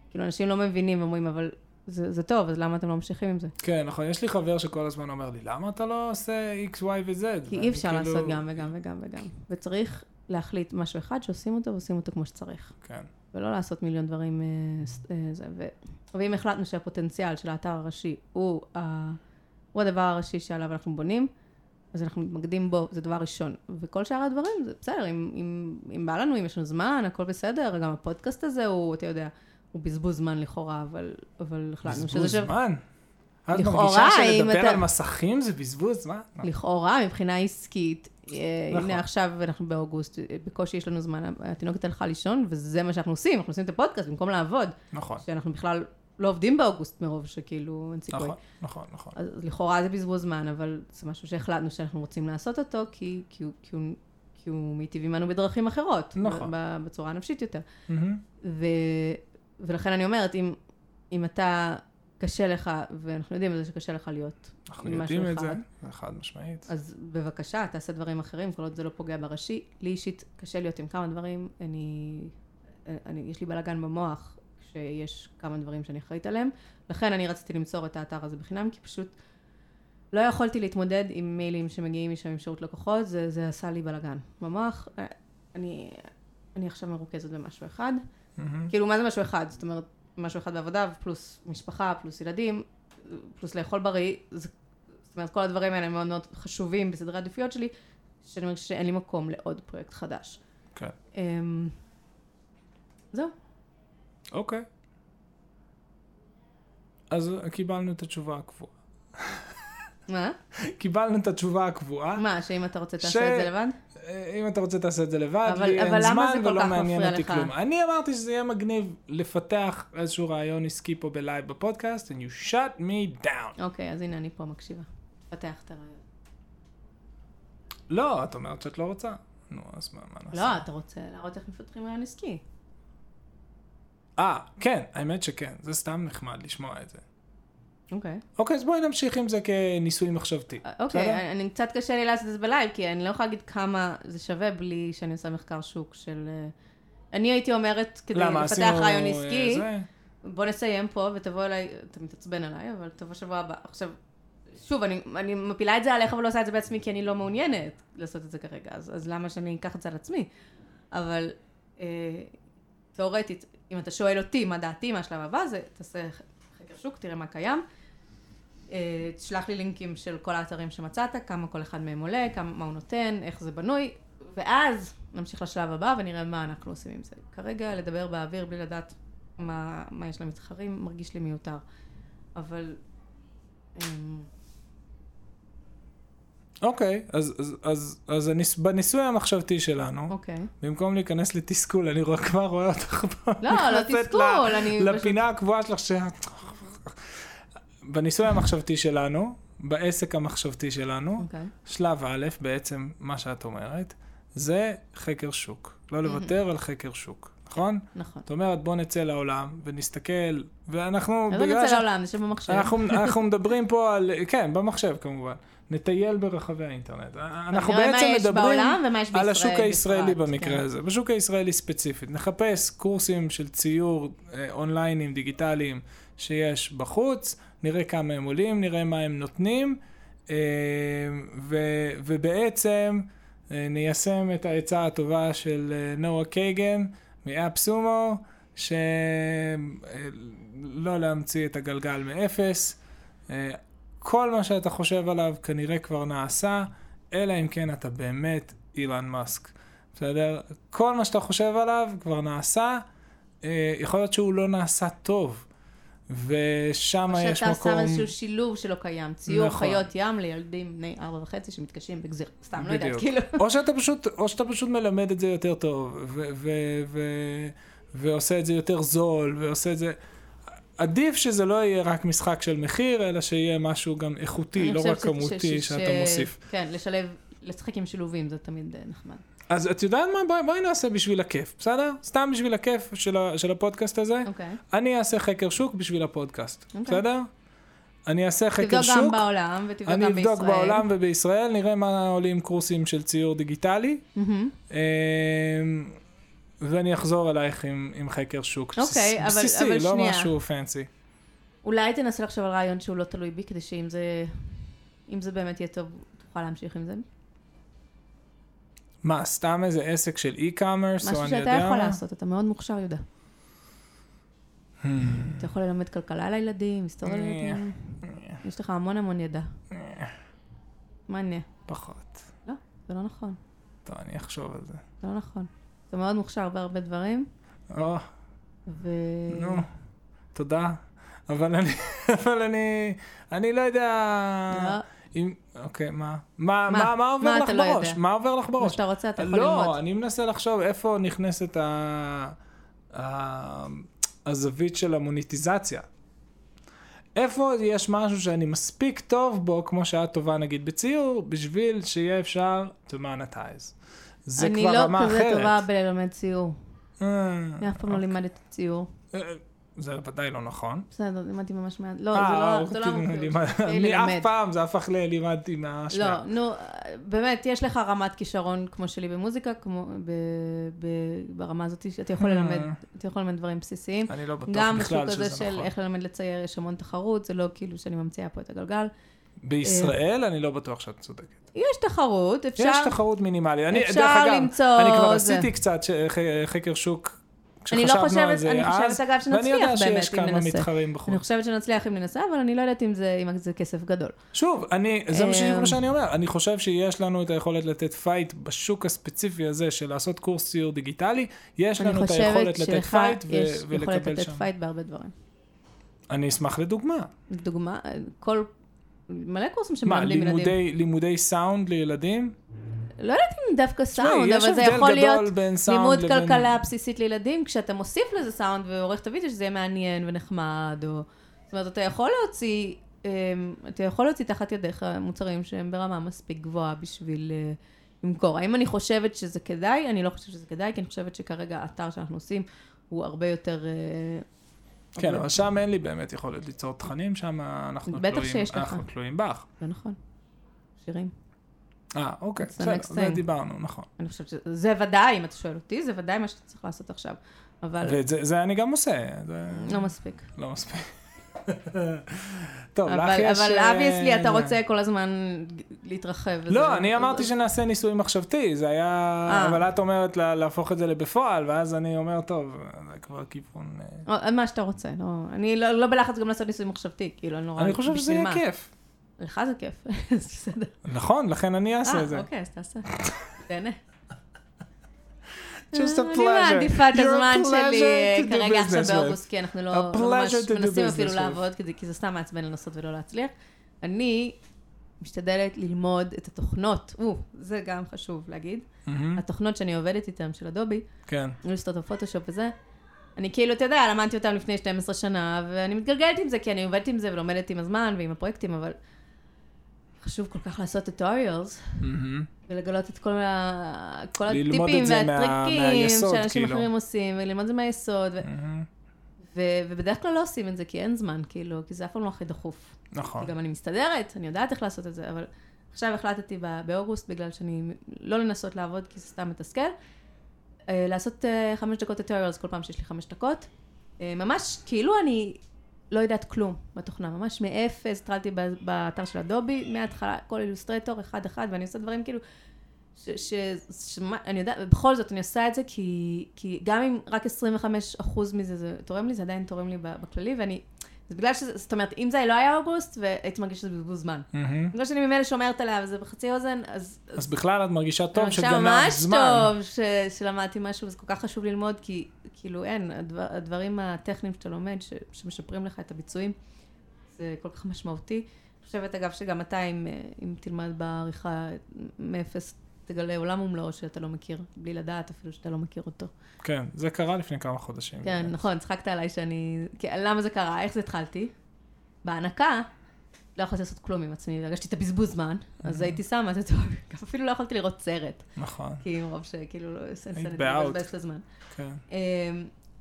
כאילו, אנשים לא מבינים, אומרים, אבל זה, זה טוב, אז למה אתם לא ממשיכים עם זה? כן, נכון, יש לי חבר שכל הזמן אומר לי, למה אתה לא עושה X, Y ו-Z? כי אי אפשר כאילו- לעשות גם וגם וגם וגם. וצריך להחליט משהו אחד שעושים אותו ועושים אותו כמו שצריך. כן, ולא לעשות מיליון דברים אה, אה, זה. ו... ואם החלטנו שהפוטנציאל של האתר הראשי הוא, ה... הוא הדבר הראשי שעליו אנחנו בונים, אז אנחנו מתמקדים בו, זה דבר ראשון. וכל שאר הדברים, זה בסדר, אם, אם, אם בא לנו, אם יש לנו זמן, הכל בסדר, גם הפודקאסט הזה הוא, אתה יודע, הוא בזבוז זמן לכאורה, אבל, אבל החלטנו שזה בזבוז. זמן. את מרגישה שלדבר אתה- על מסכים זה בזבוז זמן? לכאורה, מבחינה עסקית, אה, נכון. הנה עכשיו אנחנו באוגוסט, אה, בקושי יש לנו זמן, התינוקת הלכה לישון, וזה מה שאנחנו עושים, אנחנו עושים את הפודקאסט במקום לעבוד, נכון, שאנחנו בכלל לא עובדים באוגוסט מרוב שכאילו אין סיכוי. נכון, נכון, נכון. אז לכאורה זה בזבוז זמן, אבל זה משהו שהחלטנו שאנחנו רוצים לעשות אותו, כי, כי, כי, הוא, כי הוא מיטיב עמנו בדרכים אחרות. נכון. בצורה הנפשית יותר. מהמם. ו, ולכן אני אומרת, אם, אם אתה, קשה לך, ואנחנו יודעים את זה שקשה לך להיות אנחנו עם משהו יודעים את אחד, זה, זה חד משמעית. אז בבקשה, תעשה דברים אחרים, כל עוד זה לא פוגע בראשי. לי אישית קשה להיות עם כמה דברים, אני, אני, יש לי בלאגן במוח כשיש כמה דברים שאני אחראית עליהם. לכן אני רציתי למסור את האתר הזה בחינם, כי פשוט לא יכולתי להתמודד עם מיילים שמגיעים משם עם שירות לקוחות, זה, זה עשה לי בלאגן במוח. אני, אני עכשיו מרוכזת במשהו אחד. מהמם. כאילו, מה זה משהו אחד? זאת אומרת, משהו אחד בעבודה, פלוס משפחה, פלוס ילדים, פלוס לאכול בריא. זה, זאת אומרת, כל הדברים האלה מאוד מאוד חשובים בסדרי העדיפויות שלי, שאני אומרת שאין לי מקום לעוד פרויקט חדש. כן. אמ, זהו. אוקיי. אז קיבלנו את התשובה הקבועה. מה? קיבלנו את התשובה הקבועה. מה, שאם אתה רוצה ש- תעשה את זה לבד? אה, אם אתה רוצה תעשה את זה לבד, אבל- לי אבל אין זמן ולא מעניין אותי לך? כלום. אני אמרתי שזה יהיה מגניב לפתח איזשהו רעיון עסקי פה בלייב בפודקאסט, and you shut me down. אוקיי, אז הנה, אני פה מקשיבה. פתח את הרעיון. לא, את אומרת שאת לא רוצה. נו, אז מה מה נעשה? לא, אתה רוצה להראות איך מפתחים רעיון עסקי. אה, כן, האמת שכן, זה סתם נחמד לשמוע את זה. אוקיי. אוקיי, אז בואי נמשיך עם זה כניסוי מחשבתי. אה? אוקיי, אני- אני קצת קשה לי לעשות את זה בלייב, כי אני לא יכולה להגיד כמה זה שווה בלי שאני עושה מחקר שוק של... אה, אני הייתי אומרת, כדי למה, לפתח עשינו, רעיון אה, עסקי, זה? בוא נסיים פה ותבוא אליי, אתה מתעצבן עליי, אבל תבוא שבוע הבא. עכשיו, שוב, אני, אני מפילה את זה עליך ולא עושה את זה בעצמי, כי אני לא מעוניינת לעשות את זה כרגע, אז, אז למה שאני אקח את זה על עצמי? אבל אה, תיאורטית, אם אתה שואל אותי מה דעתי, מה השלב הבא, זה תעשה חקר שוק, תראה מה קיים. אה, תשלח לי לינקים של כל האתרים שמצאת, כמה כל אחד מהם עולה, כמה, מה הוא נותן, איך זה בנוי, ואז נמשיך לשלב הבא ונראה מה אנחנו עושים עם זה. כרגע לדבר באוויר בלי לדעת מה, מה יש למתחרים, מרגיש לי מיותר. אבל... אוקיי, אז, אז, אז, אז הניס, בניסוי המחשבתי שלנו, אוקיי. במקום להיכנס לתסכול, אני רואה, כבר רואה אותך פה. לא, לא תסכול, ל- אני פשוט... לפינה הקבועה שלך ש... בניסוי המחשבתי שלנו, בעסק המחשבתי שלנו, אוקיי. שלב א', בעצם מה שאת אומרת, זה חקר שוק. לא לוותר על חקר שוק, נכון? נכון. זאת אומרת, בוא נצא לעולם ונסתכל, ואנחנו... אז לא נצא ש- לעולם, נשב במחשב. אנחנו, [laughs] אנחנו מדברים פה על, כן, במחשב כמובן. נטייל ברחבי האינטרנט. אנחנו נראה בעצם מה יש מדברים בעולם על השוק הישראלי בפרט, במקרה כן. הזה, בשוק הישראלי ספציפית. נחפש קורסים של ציור אה, אונליינים, דיגיטליים, שיש בחוץ, נראה כמה הם עולים, נראה מה הם נותנים, אה, ו, ובעצם אה, ניישם את העצה הטובה של אה, נועה קייגן מאפ סומו, שלא להמציא את הגלגל מאפס. אה, כל מה שאתה חושב עליו כנראה כבר נעשה, אלא אם כן אתה באמת אילן מאסק. בסדר? כל מה שאתה חושב עליו כבר נעשה, אה, יכול להיות שהוא לא נעשה טוב. ושם או יש שאתה מקום... שם איזשהו שילוב שלא קיים. ציור נכון. חיות ים לילדים בני ארבע וחצי שמתקשים בגזיר. סתם, לא יודעת, בדיוק. כאילו. או שאתה פשוט, או שאתה פשוט מלמד את זה יותר טוב, ו- ו- ו- ועושה את זה יותר זול, ועושה את זה... עדיף שזה לא יהיה רק משחק של מחיר, אלא שיהיה משהו גם איכותי, לא רק כמותי ש- שאתה ש- מוסיף. כן, לשלב, לשחק עם שילובים זה תמיד אה, נחמד. אז את יודעת מה? בואי, בואי נעשה בשביל הכיף, בסדר? סתם בשביל הכיף של, ה- של הפודקאסט הזה. אוקיי. אני אעשה חקר שוק בשביל הפודקאסט, אוקיי. בסדר? אני אעשה חקר תבדוק שוק. גם בעולם ותבדוק אני גם בישראל. אבדוק בעולם ובישראל, נראה מה עולים קורסים של ציור דיגיטלי, מהמם. אמ, ואני אחזור אלייך עם, עם חקר שוק בסיס- אוקיי, אבל- בסיסי, אבל לא שנייה. משהו פנסי. אולי תנסה לחשוב על רעיון שהוא לא תלוי בי, כדי שאם זה, אם זה באמת יהיה טוב, תוכל להמשיך עם זה. מה, סתם איזה עסק של e-commerce, או משהו אני שאתה יודע יכול מה? לעשות, אתה מאוד מוכשר, יהודה. אתה יכול ללמד כלכלה לילדים, היסטוריה לילדים. יש לך המון המון ידע. מה אני? פחות. זה לא נכון. טוב, אני אחשוב על זה. זה לא נכון. אתה מאוד מוכשר בהרבה דברים, או, ו... נו, תודה. אבל אני, [laughs] אבל אני, אני לא יודע... לא, אם, אוקיי, מה? מה, מה? מה, מה עובר מה לך לא בראש? יודע? מה עובר לך מה בראש? שאתה רוצה, אתה יכול ללמוד. לא, אני מנסה לחשוב איפה נכנסת ה... ה... הזווית של המוניטיזציה. איפה יש משהו שאני מספיק טוב בו, כמו שאת טובה נגיד בציור, בשביל שיהיה אפשר to monetize. זה אני כבר לא רמה כזה אחרת. טובה בללמד ציור. אה, אני אף פעם לא לימדתי ציור. אה, זה ודאי לא נכון. בסדר, לימדתי ממש מעט. לא, אה, זה לא- לא המומחיות שלי. אני. אף פעם, זה הפך ללימדתי מהשמיעה. לא, נו, באמת, יש לך רמת כישרון כמו שלי במוזיקה, כמו ברמה הזאת שאתה יכול ללמד, אתה יכול ללמד דברים בסיסיים. אני לא בטוח גם בשוק בכלל הזה שזה של נכון. איך ללמד לצייר, יש המון תחרות, זה לא כאילו שאני ממציאה פה את הגלגל. בישראל אני לא בטוח שאת צודקת. יש תחרות, אפשר... יש תחרות מינימלית. אני, אפשר דרך אגב, למצוא אני כבר זה. עשיתי קצת ש- חקר שוק, אני לא כשחשבנו על חושבת, זה אני אז, חושבת אגב ואני שנצליח יודע באמת שיש אם כמה ננסה. מתחרים בחוץ. אני חושבת שנצליח אם ננסה, אבל אני לא יודעת אם זה, אם זה כסף גדול. שוב, אני, זה מה אמ, מה שאני אומר, אני חושב שיש לנו את היכולת לתת fight בשוק הספציפי הזה של לעשות קורס ציור דיגיטלי, יש אני לנו את חושבת היכולת לתת שלך פייט ו- יש יכולת ולקבל לתת שם. פייט בהרבה דברים. אני אשמח לדוגמה. לדוגמה, כל... מלא קורסים מה, שמלמדים ילדים. לימודי- לימודי סאונד לילדים? לא יודעת אם דווקא סאונד, אבל זה יכול להיות לימוד לבין- כלכלה בסיסית לילדים, כשאתה מוסיף לזה סאונד ועורך את הוידאו, שזה יהיה מעניין ונחמד, או... זאת אומרת, אתה יכול להוציא, אמ, אתה יכול להוציא תחת ידיך מוצרים שהם ברמה מספיק גבוהה בשביל אה, למכור. האם אני חושבת שזה כדאי? אני לא חושבת שזה כדאי, כי אני חושבת שכרגע האתר שאנחנו עושים הוא הרבה יותר... אה, כן, אבל שם אין לי באמת יכולת ליצור תכנים, שם אנחנו תלויים. אנחנו בך. זה נכון. שירים. אה, אוקיי, בסדר, זה. דיברנו, נכון. אני חושבת שזה ודאי, אם אתה שואל אותי, זה ודאי מה שאתה צריך לעשות עכשיו. אבל ואת זה זה אני גם עושה, זה לא מספיק. לא מספיק. [laughs] טוב, לך יש... אבל אה, obviously אתה. רוצה כל הזמן להתרחב. לא, אני אמרתי שנעשה ניסוי מחשבתי, זה היה... אה. אבל את אומרת לה- להפוך את זה לבפועל, ואז אני אומר, טוב, זה כבר כיוון... אה, או, מה שאתה רוצה, לא, אני לא, לא בלחץ גם לעשות ניסוי מחשבתי, כאילו, אני לא רואה אני חושב שזה יהיה. כיף. לך זה כיף, [laughs] זה בסדר. נכון, לכן אני אעשה את זה. אה, אוקיי, אז תעשה. תהנה. Just a אני pleasure. מעדיפה את הזמן שלי אה, כרגע עכשיו. באוגוסט, כי אנחנו לא ממש מנסים אפילו. לעבוד, כי זה- סתם מעצבן לנסות ולא להצליח. אני משתדלת ללמוד את התוכנות, או, זה גם חשוב להגיד, התוכנות שאני עובדת איתן של אדובי, כן. אילוסטרטור פוטושופ וזה, אני כאילו, אתה יודע, למדתי אותם לפני 12 שנה, ואני מתגלגלת עם זה, כי אני עובדת עם זה ולומדת עם הזמן ועם הפרויקטים, אבל חשוב כל כך לעשות טוטוריאלס. ולגלות את כל, ה... כל הטיפים מה- והטריקים מהיסוד, שאנשים כאילו. אחרים עושים, וללמוד את זה מהיסוד, ו... ו... ובדרך כלל לא עושים את זה, כי אין זמן, כאילו, כי זה אף פעם לא הכי דחוף. נכון. גם אני מסתדרת, אני יודעת איך לעשות את זה, אבל עכשיו החלטתי ב- באוגוסט, בגלל שאני, לא לנסות לעבוד כי זה סתם מתסכל, אה, לעשות אה, חמש דקות טוטוריאלס כל פעם שיש לי חמש דקות. אה, ממש, כאילו אני לא יודעת כלום בתוכנה, ממש מאפס, התחלתי באתר של אדובי, מההתחלה, כל אילוסטרטור, אחד-אחד, ואני עושה דברים כאילו, ש... ש... ש... אני יודעת, בכל זאת אני עושה את זה כי, כי גם אם רק 25% מזה זה תורם לי, זה עדיין תורם לי בכללי, ואני זה בגלל שזה, זאת אומרת, אם זה לא היה אוגוסט, והייתי מרגישה שזה בזבוז זמן. מהמם. בגלל שאני ממילא שומרת עליה וזה בחצי אוזן, אז... אז בכלל את מרגישה טוב מרגישה שגנב ממש זמן. טוב ש, שלמדתי משהו, וזה כל כך חשוב ללמוד, כי כאילו אין, הדבר, הדברים הטכניים שאתה לומד, ש, שמשפרים לך את הביצועים, זה כל כך משמעותי. אני חושבת, אגב, שגם אתה, אם, אה, אם תלמד בעריכה מאפס, תגלה עולם ומלואו שאתה לא מכיר, בלי לדעת אפילו שאתה לא מכיר אותו. כן, זה קרה לפני כמה חודשים. כן, נכון, צחקת עליי שאני... כי, למה זה קרה? איך זה התחלתי? בהנקה, לא יכולתי לעשות כלום עם עצמי, הרגשתי את הבזבוז זמן, אז הייתי שמה את זה טוב, [laughs] אפילו לא יכולתי לראות סרט, נכון, כי מרוב שכאילו לא סנסנט באאוט. את. כן. אמ,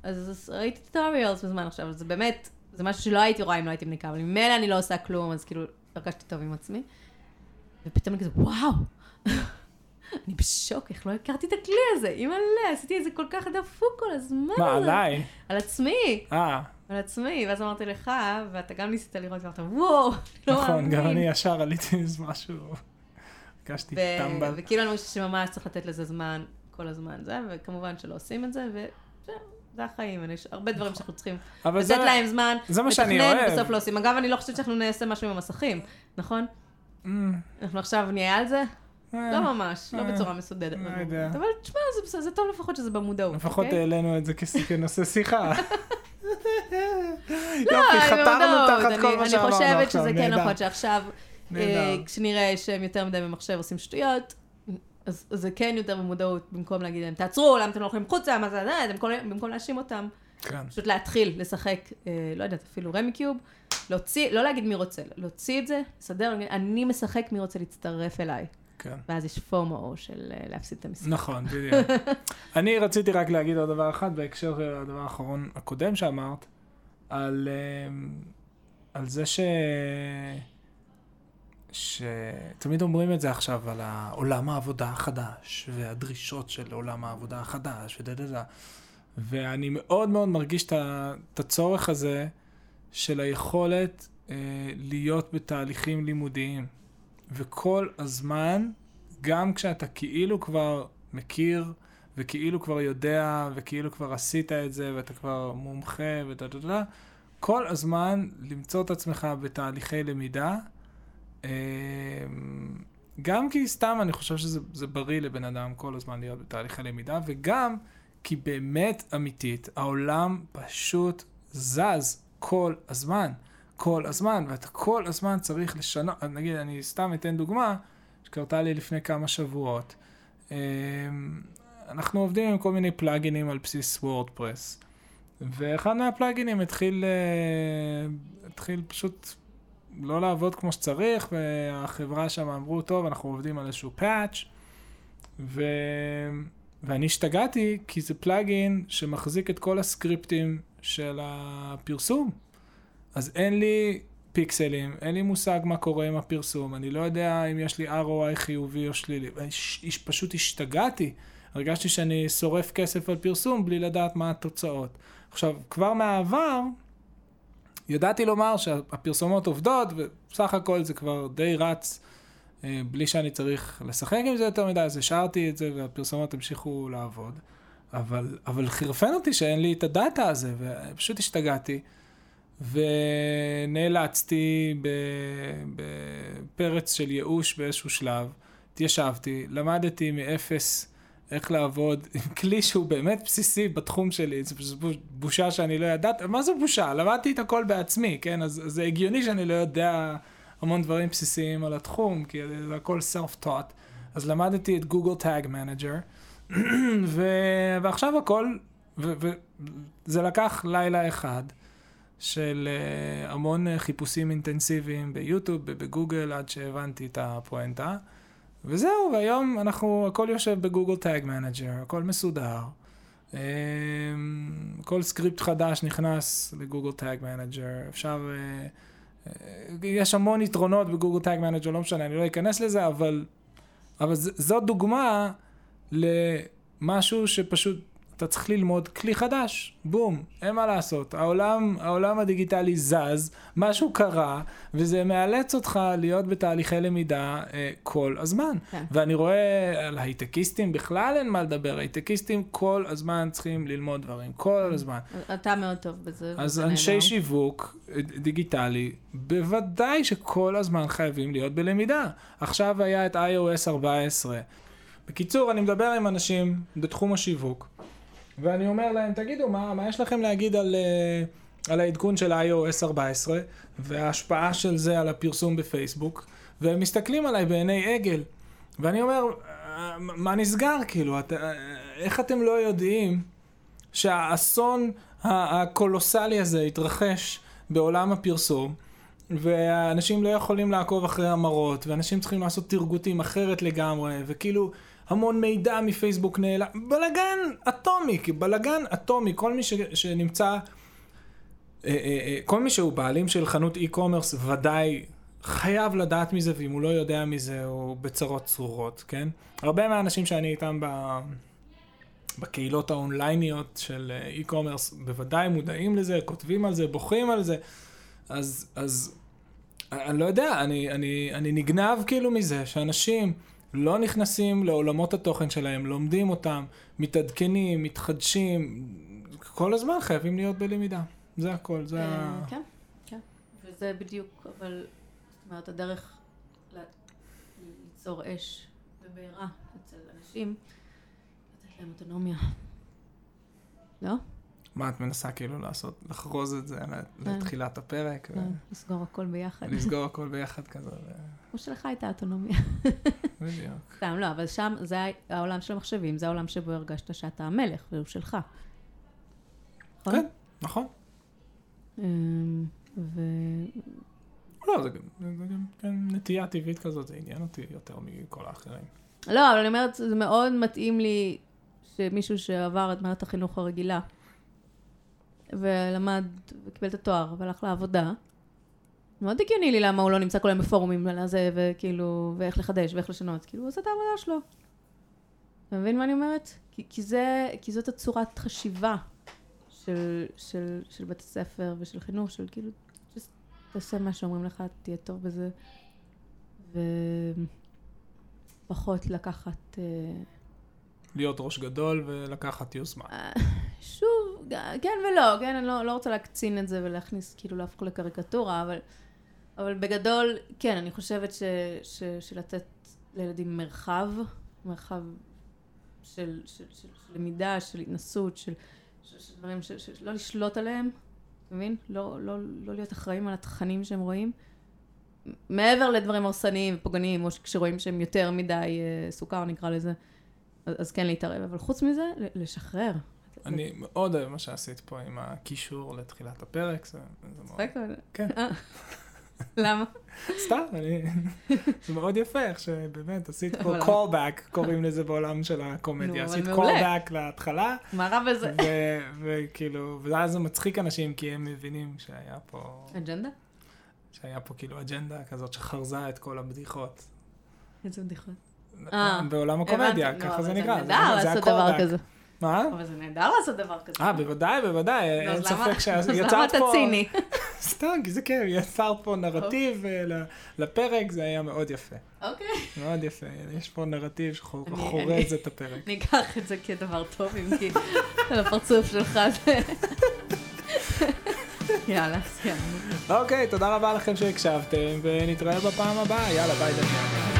אז אז ראיתי טוטוריאלס בזמן עכשיו, זה באמת, זה משהו שלא הייתי רואה אם לא הייתי מניקה, אבל ממילא אני לא עושה כלום, אז כאילו הרגשתי טוב עם עצמי. ופתאום אני כזה, וואו, אני בשוק, איך לא הכרתי את הכלי הזה, אימא'לה, עשיתי את זה כל כך דפוק כל הזמן. מה, הזה." עליי? על עצמי, אה, על עצמי, ואז אמרתי לך, ואתה גם ניסית לראות, ואמרת, וואו, לא נכון, גם מאמין." אני ישר עליתי איזה משהו, הרגשתי טמבל. וכאילו אני חושבת שממש צריך לתת לזה זמן, כל הזמן זה, וכמובן שלא עושים את זה, וזהו, זה החיים, יש הרבה דברים שאנחנו צריכים זה לתת להם זמן, זה מה שאני לתכנן, אוהב. בסוף לא עושים. אגב, אני לא חושבת שאנחנו נעשה משהו עם המסכים, נכון? אמ, אנחנו עכשיו נהיה על זה? אה, לא ממש, לא אה, בצורה מסודרת. לא יודע. אבל תשמע, זה בסדר, זה טוב לפחות שזה במודעות, לפחות אוקיי? העלינו את זה כנושא שיחה. [laughs] לא, יופי, אני חתרנו. תחת כל מה שאמרנו אני חושבת עכשיו, שזה כן נהדר. נכון, שעכשיו, נהדר. אה, כשנראה שהם יותר מדי במחשב עושים שטויות, אז זה כן יותר במודעות, במקום להגיד להם, תעצרו, למה אתם לא הולכים החוצה, מה זה, במקום- להאשים אותם. כן. פשוט להתחיל לשחק, לא יודעת, אפילו רמיקיוב, להוציא, לא להגיד מי רוצה, להוציא את זה, לסדר, אני משחק, מי רוצה להצטרף אליי. כן. ואז יש פומו של אה, להפסיד את המשחק. נכון, [laughs] בדיוק. אני רציתי רק להגיד עוד דבר אחד בהקשר לדבר האחרון הקודם שאמרת, על, אמ, על זה ש... שתמיד אומרים את זה עכשיו על עולם העבודה החדש, והדרישות של עולם העבודה החדש, ודה דה דה. ואני מאוד מאוד מרגיש את הצורך הזה של היכולת אה, להיות בתהליכים לימודיים. וכל הזמן, גם כשאתה כאילו כבר מכיר, וכאילו כבר יודע, וכאילו כבר עשית את זה, ואתה כבר מומחה, ודה דה דה, כל הזמן למצוא את עצמך בתהליכי למידה. אה, גם כי סתם אני חושב שזה זה בריא לבן אדם כל הזמן להיות בתהליכי למידה, וגם כי באמת אמיתית, העולם פשוט זז כל הזמן. כל הזמן, ואתה כל הזמן צריך לשנות, נגיד, אני סתם אתן דוגמה שקרתה לי לפני כמה שבועות. אמ, אנחנו עובדים עם כל מיני פלאגינים על בסיס וורדפרס, ואחד מהפלאגינים התחיל, אה, התחיל פשוט לא לעבוד כמו שצריך, והחברה שם אמרו, טוב, אנחנו עובדים על איזשהו פאץ', ו... ואני השתגעתי, כי זה פלאגין שמחזיק את כל הסקריפטים של הפרסום. אז אין לי פיקסלים, אין לי מושג מה קורה עם הפרסום, אני לא יודע אם יש לי ROI חיובי או שלילי. פשוט השתגעתי. הרגשתי שאני שורף כסף על פרסום בלי לדעת מה התוצאות. עכשיו, כבר מהעבר, ידעתי לומר שהפרסומות עובדות, ובסך הכל זה כבר די רץ, אה, בלי שאני צריך לשחק עם זה יותר מדי, אז השארתי את זה והפרסומות המשיכו לעבוד. אבל, אבל חירפן אותי שאין לי את הדאטה הזה, ופשוט השתגעתי. ונאלצתי בפרץ של ייאוש באיזשהו שלב, התיישבתי, למדתי מאפס איך לעבוד עם כלי שהוא באמת בסיסי בתחום שלי, פשוט בושה שאני לא ידעתי, מה זה בושה? למדתי את הכל בעצמי, כן? אז זה הגיוני שאני לא יודע המון דברים בסיסיים על התחום, כי זה הכל self-taught. אז למדתי את Google Tag Manager, ועכשיו הכל, וזה לקח לילה אחד. של אה, המון אה, חיפושים אינטנסיביים ביוטיוב ובגוגל עד שהבנתי את הפואנטה. וזהו, והיום אנחנו, הכל יושב ב Google Tag Manager, הכל מסודר. אמ, כל סקריפט חדש נכנס ל Google Tag Manager, אפשר, יש המון יתרונות ב Google Tag Manager, לא משנה, אני לא אכנס לזה, אבל, אבל ז, זו דוגמה למשהו שפשוט אתה צריך ללמוד כלי חדש, בום, אין מה לעשות. העולם, העולם הדיגיטלי זז, משהו קרה, וזה מאלץ אותך להיות בתהליכי למידה אה, כל הזמן. כן. ואני רואה על הייטקיסטים בכלל אין מה לדבר, הייטקיסטים כל הזמן צריכים ללמוד דברים, כל הזמן. אתה מאוד טוב בזה. אז אנשי נהדר. שיווק אה, דיגיטלי, בוודאי שכל הזמן חייבים להיות בלמידה. עכשיו היה את iOS 14. בקיצור, אני מדבר עם אנשים בתחום השיווק, ואני אומר להם, תגידו, מה, מה יש לכם להגיד על, אה, על העדכון של iOS 14, וההשפעה של זה על הפרסום בפייסבוק, והם מסתכלים עליי בעיני עגל. ואני אומר, "אה, מה נסגר, כאילו, את, אה, איך אתם לא יודעים שהאסון הקולוסלי הזה התרחש בעולם הפרסום, ואנשים לא יכולים לעקוב אחרי המראות, ואנשים צריכים לעשות תרגותים אחרת לגמרי, וכאילו המון מידע מפייסבוק נעלם, בלאגן אטומי, בלאגן אטומי, כל מי ש, שנמצא, אה, אה, אה, כל מי שהוא בעלים של חנות אי-קומרס ודאי חייב לדעת מזה, ואם הוא לא יודע מזה הוא בצרות צרורות, כן? הרבה מהאנשים שאני איתם ב... בקהילות האונלייניות של אה, אי-קומרס בוודאי מודעים לזה, כותבים על זה, בוכים על זה, אז, אז אני לא יודע, אני, אני, אני נגנב כאילו מזה שאנשים לא נכנסים לעולמות התוכן שלהם, לומדים אותם, מתעדכנים, מתחדשים, כל הזמן חייבים להיות בלמידה. זה הכל, זה ה... אה, כן, כן. וזה בדיוק, אבל, זאת אומרת, הדרך ליצור אש ובעירה אצל אנשים, לתת להם אוטונומיה. לא? מה את מנסה כאילו לעשות? לחרוז את זה כן. לתחילת הפרק? כן, לסגור הכל ביחד. לסגור הכל ביחד כזה, כמו שלך הייתה אוטונומיה. בדיוק. סתם, לא, אבל שם זה העולם של המחשבים, זה העולם שבו הרגשת שאתה המלך, והוא שלך. נכון? כן, נכון. אמ, ו... לא, זה גם, זה גם כן, נטייה טבעית כזאת, זה עניין אותי יותר מכל האחרים. לא, אבל אני אומרת, זה מאוד מתאים לי שמישהו שעבר את מערכת החינוך הרגילה, ולמד, וקיבל את התואר, והלך לעבודה, מאוד הגיוני לי למה הוא לא נמצא כל היום בפורומים על הזה, וכאילו, ואיך לחדש, ואיך לשנות, כאילו, הוא עושה את העבודה שלו. אתה מבין מה אני אומרת? כי, כי זה, כי זאת הצורת חשיבה של, של, של בית הספר ושל חינוך, של כאילו, just תעשה מה שאומרים לך, תהיה טוב בזה, ופחות לקחת... אה, להיות ראש גדול ולקחת יוזמה. שוב, ג- כן ולא, כן, אני לא, לא רוצה להקצין את זה ולהכניס, כאילו להפוך לקריקטורה, אבל, אבל בגדול, כן, אני חושבת ש, ש, שלתת לילדים מרחב, מרחב של, של, של, של למידה, של התנסות, של, של, של דברים, של, של, לא לשלוט עליהם, אתה מבין? לא, לא, לא להיות אחראים על התכנים שהם רואים. מעבר לדברים הרסניים ופוגעניים, או כשרואים שהם יותר מדי אה, סוכר, נקרא לזה, אז, אז כן להתערב, אבל חוץ מזה, לשחרר. אני מאוד אוהב מה שעשית פה עם הקישור לתחילת הפרק, זה, מאוד... כן. למה? סתם, אני... זה מאוד יפה איך שבאמת עשית פה callback, קוראים לזה בעולם של הקומדיה. עשית callback להתחלה, מה רע בזה? וכאילו, ואז זה מצחיק אנשים כי הם מבינים שהיה פה, אג'נדה? שהיה פה כאילו אג'נדה כזאת שחרזה את כל הבדיחות. איזה בדיחות. אה, בעולם הקומדיה, לא, ככה זה נקרא. זה נהדר לעשות דבר. כזה. מה? אבל זה נהדר לעשות דבר כזה. אה, בוודאי, בוודאי, אין אז למה- ספק אז למה אתה פה... ציני? סתם, כי זה כיף, יצרת פה נרטיב אה, ל- לפרק, זה היה מאוד יפה. אוקיי. מאוד יפה, יש פה נרטיב שחורז את הפרק. אני אקח את זה כדבר טוב, אם כי על הפרצוף שלך זה... יאללה, סיימנו. אוקיי, תודה רבה לכם שהקשבתם, ונתראה בפעם הבאה. יאללה, ביי דניאל.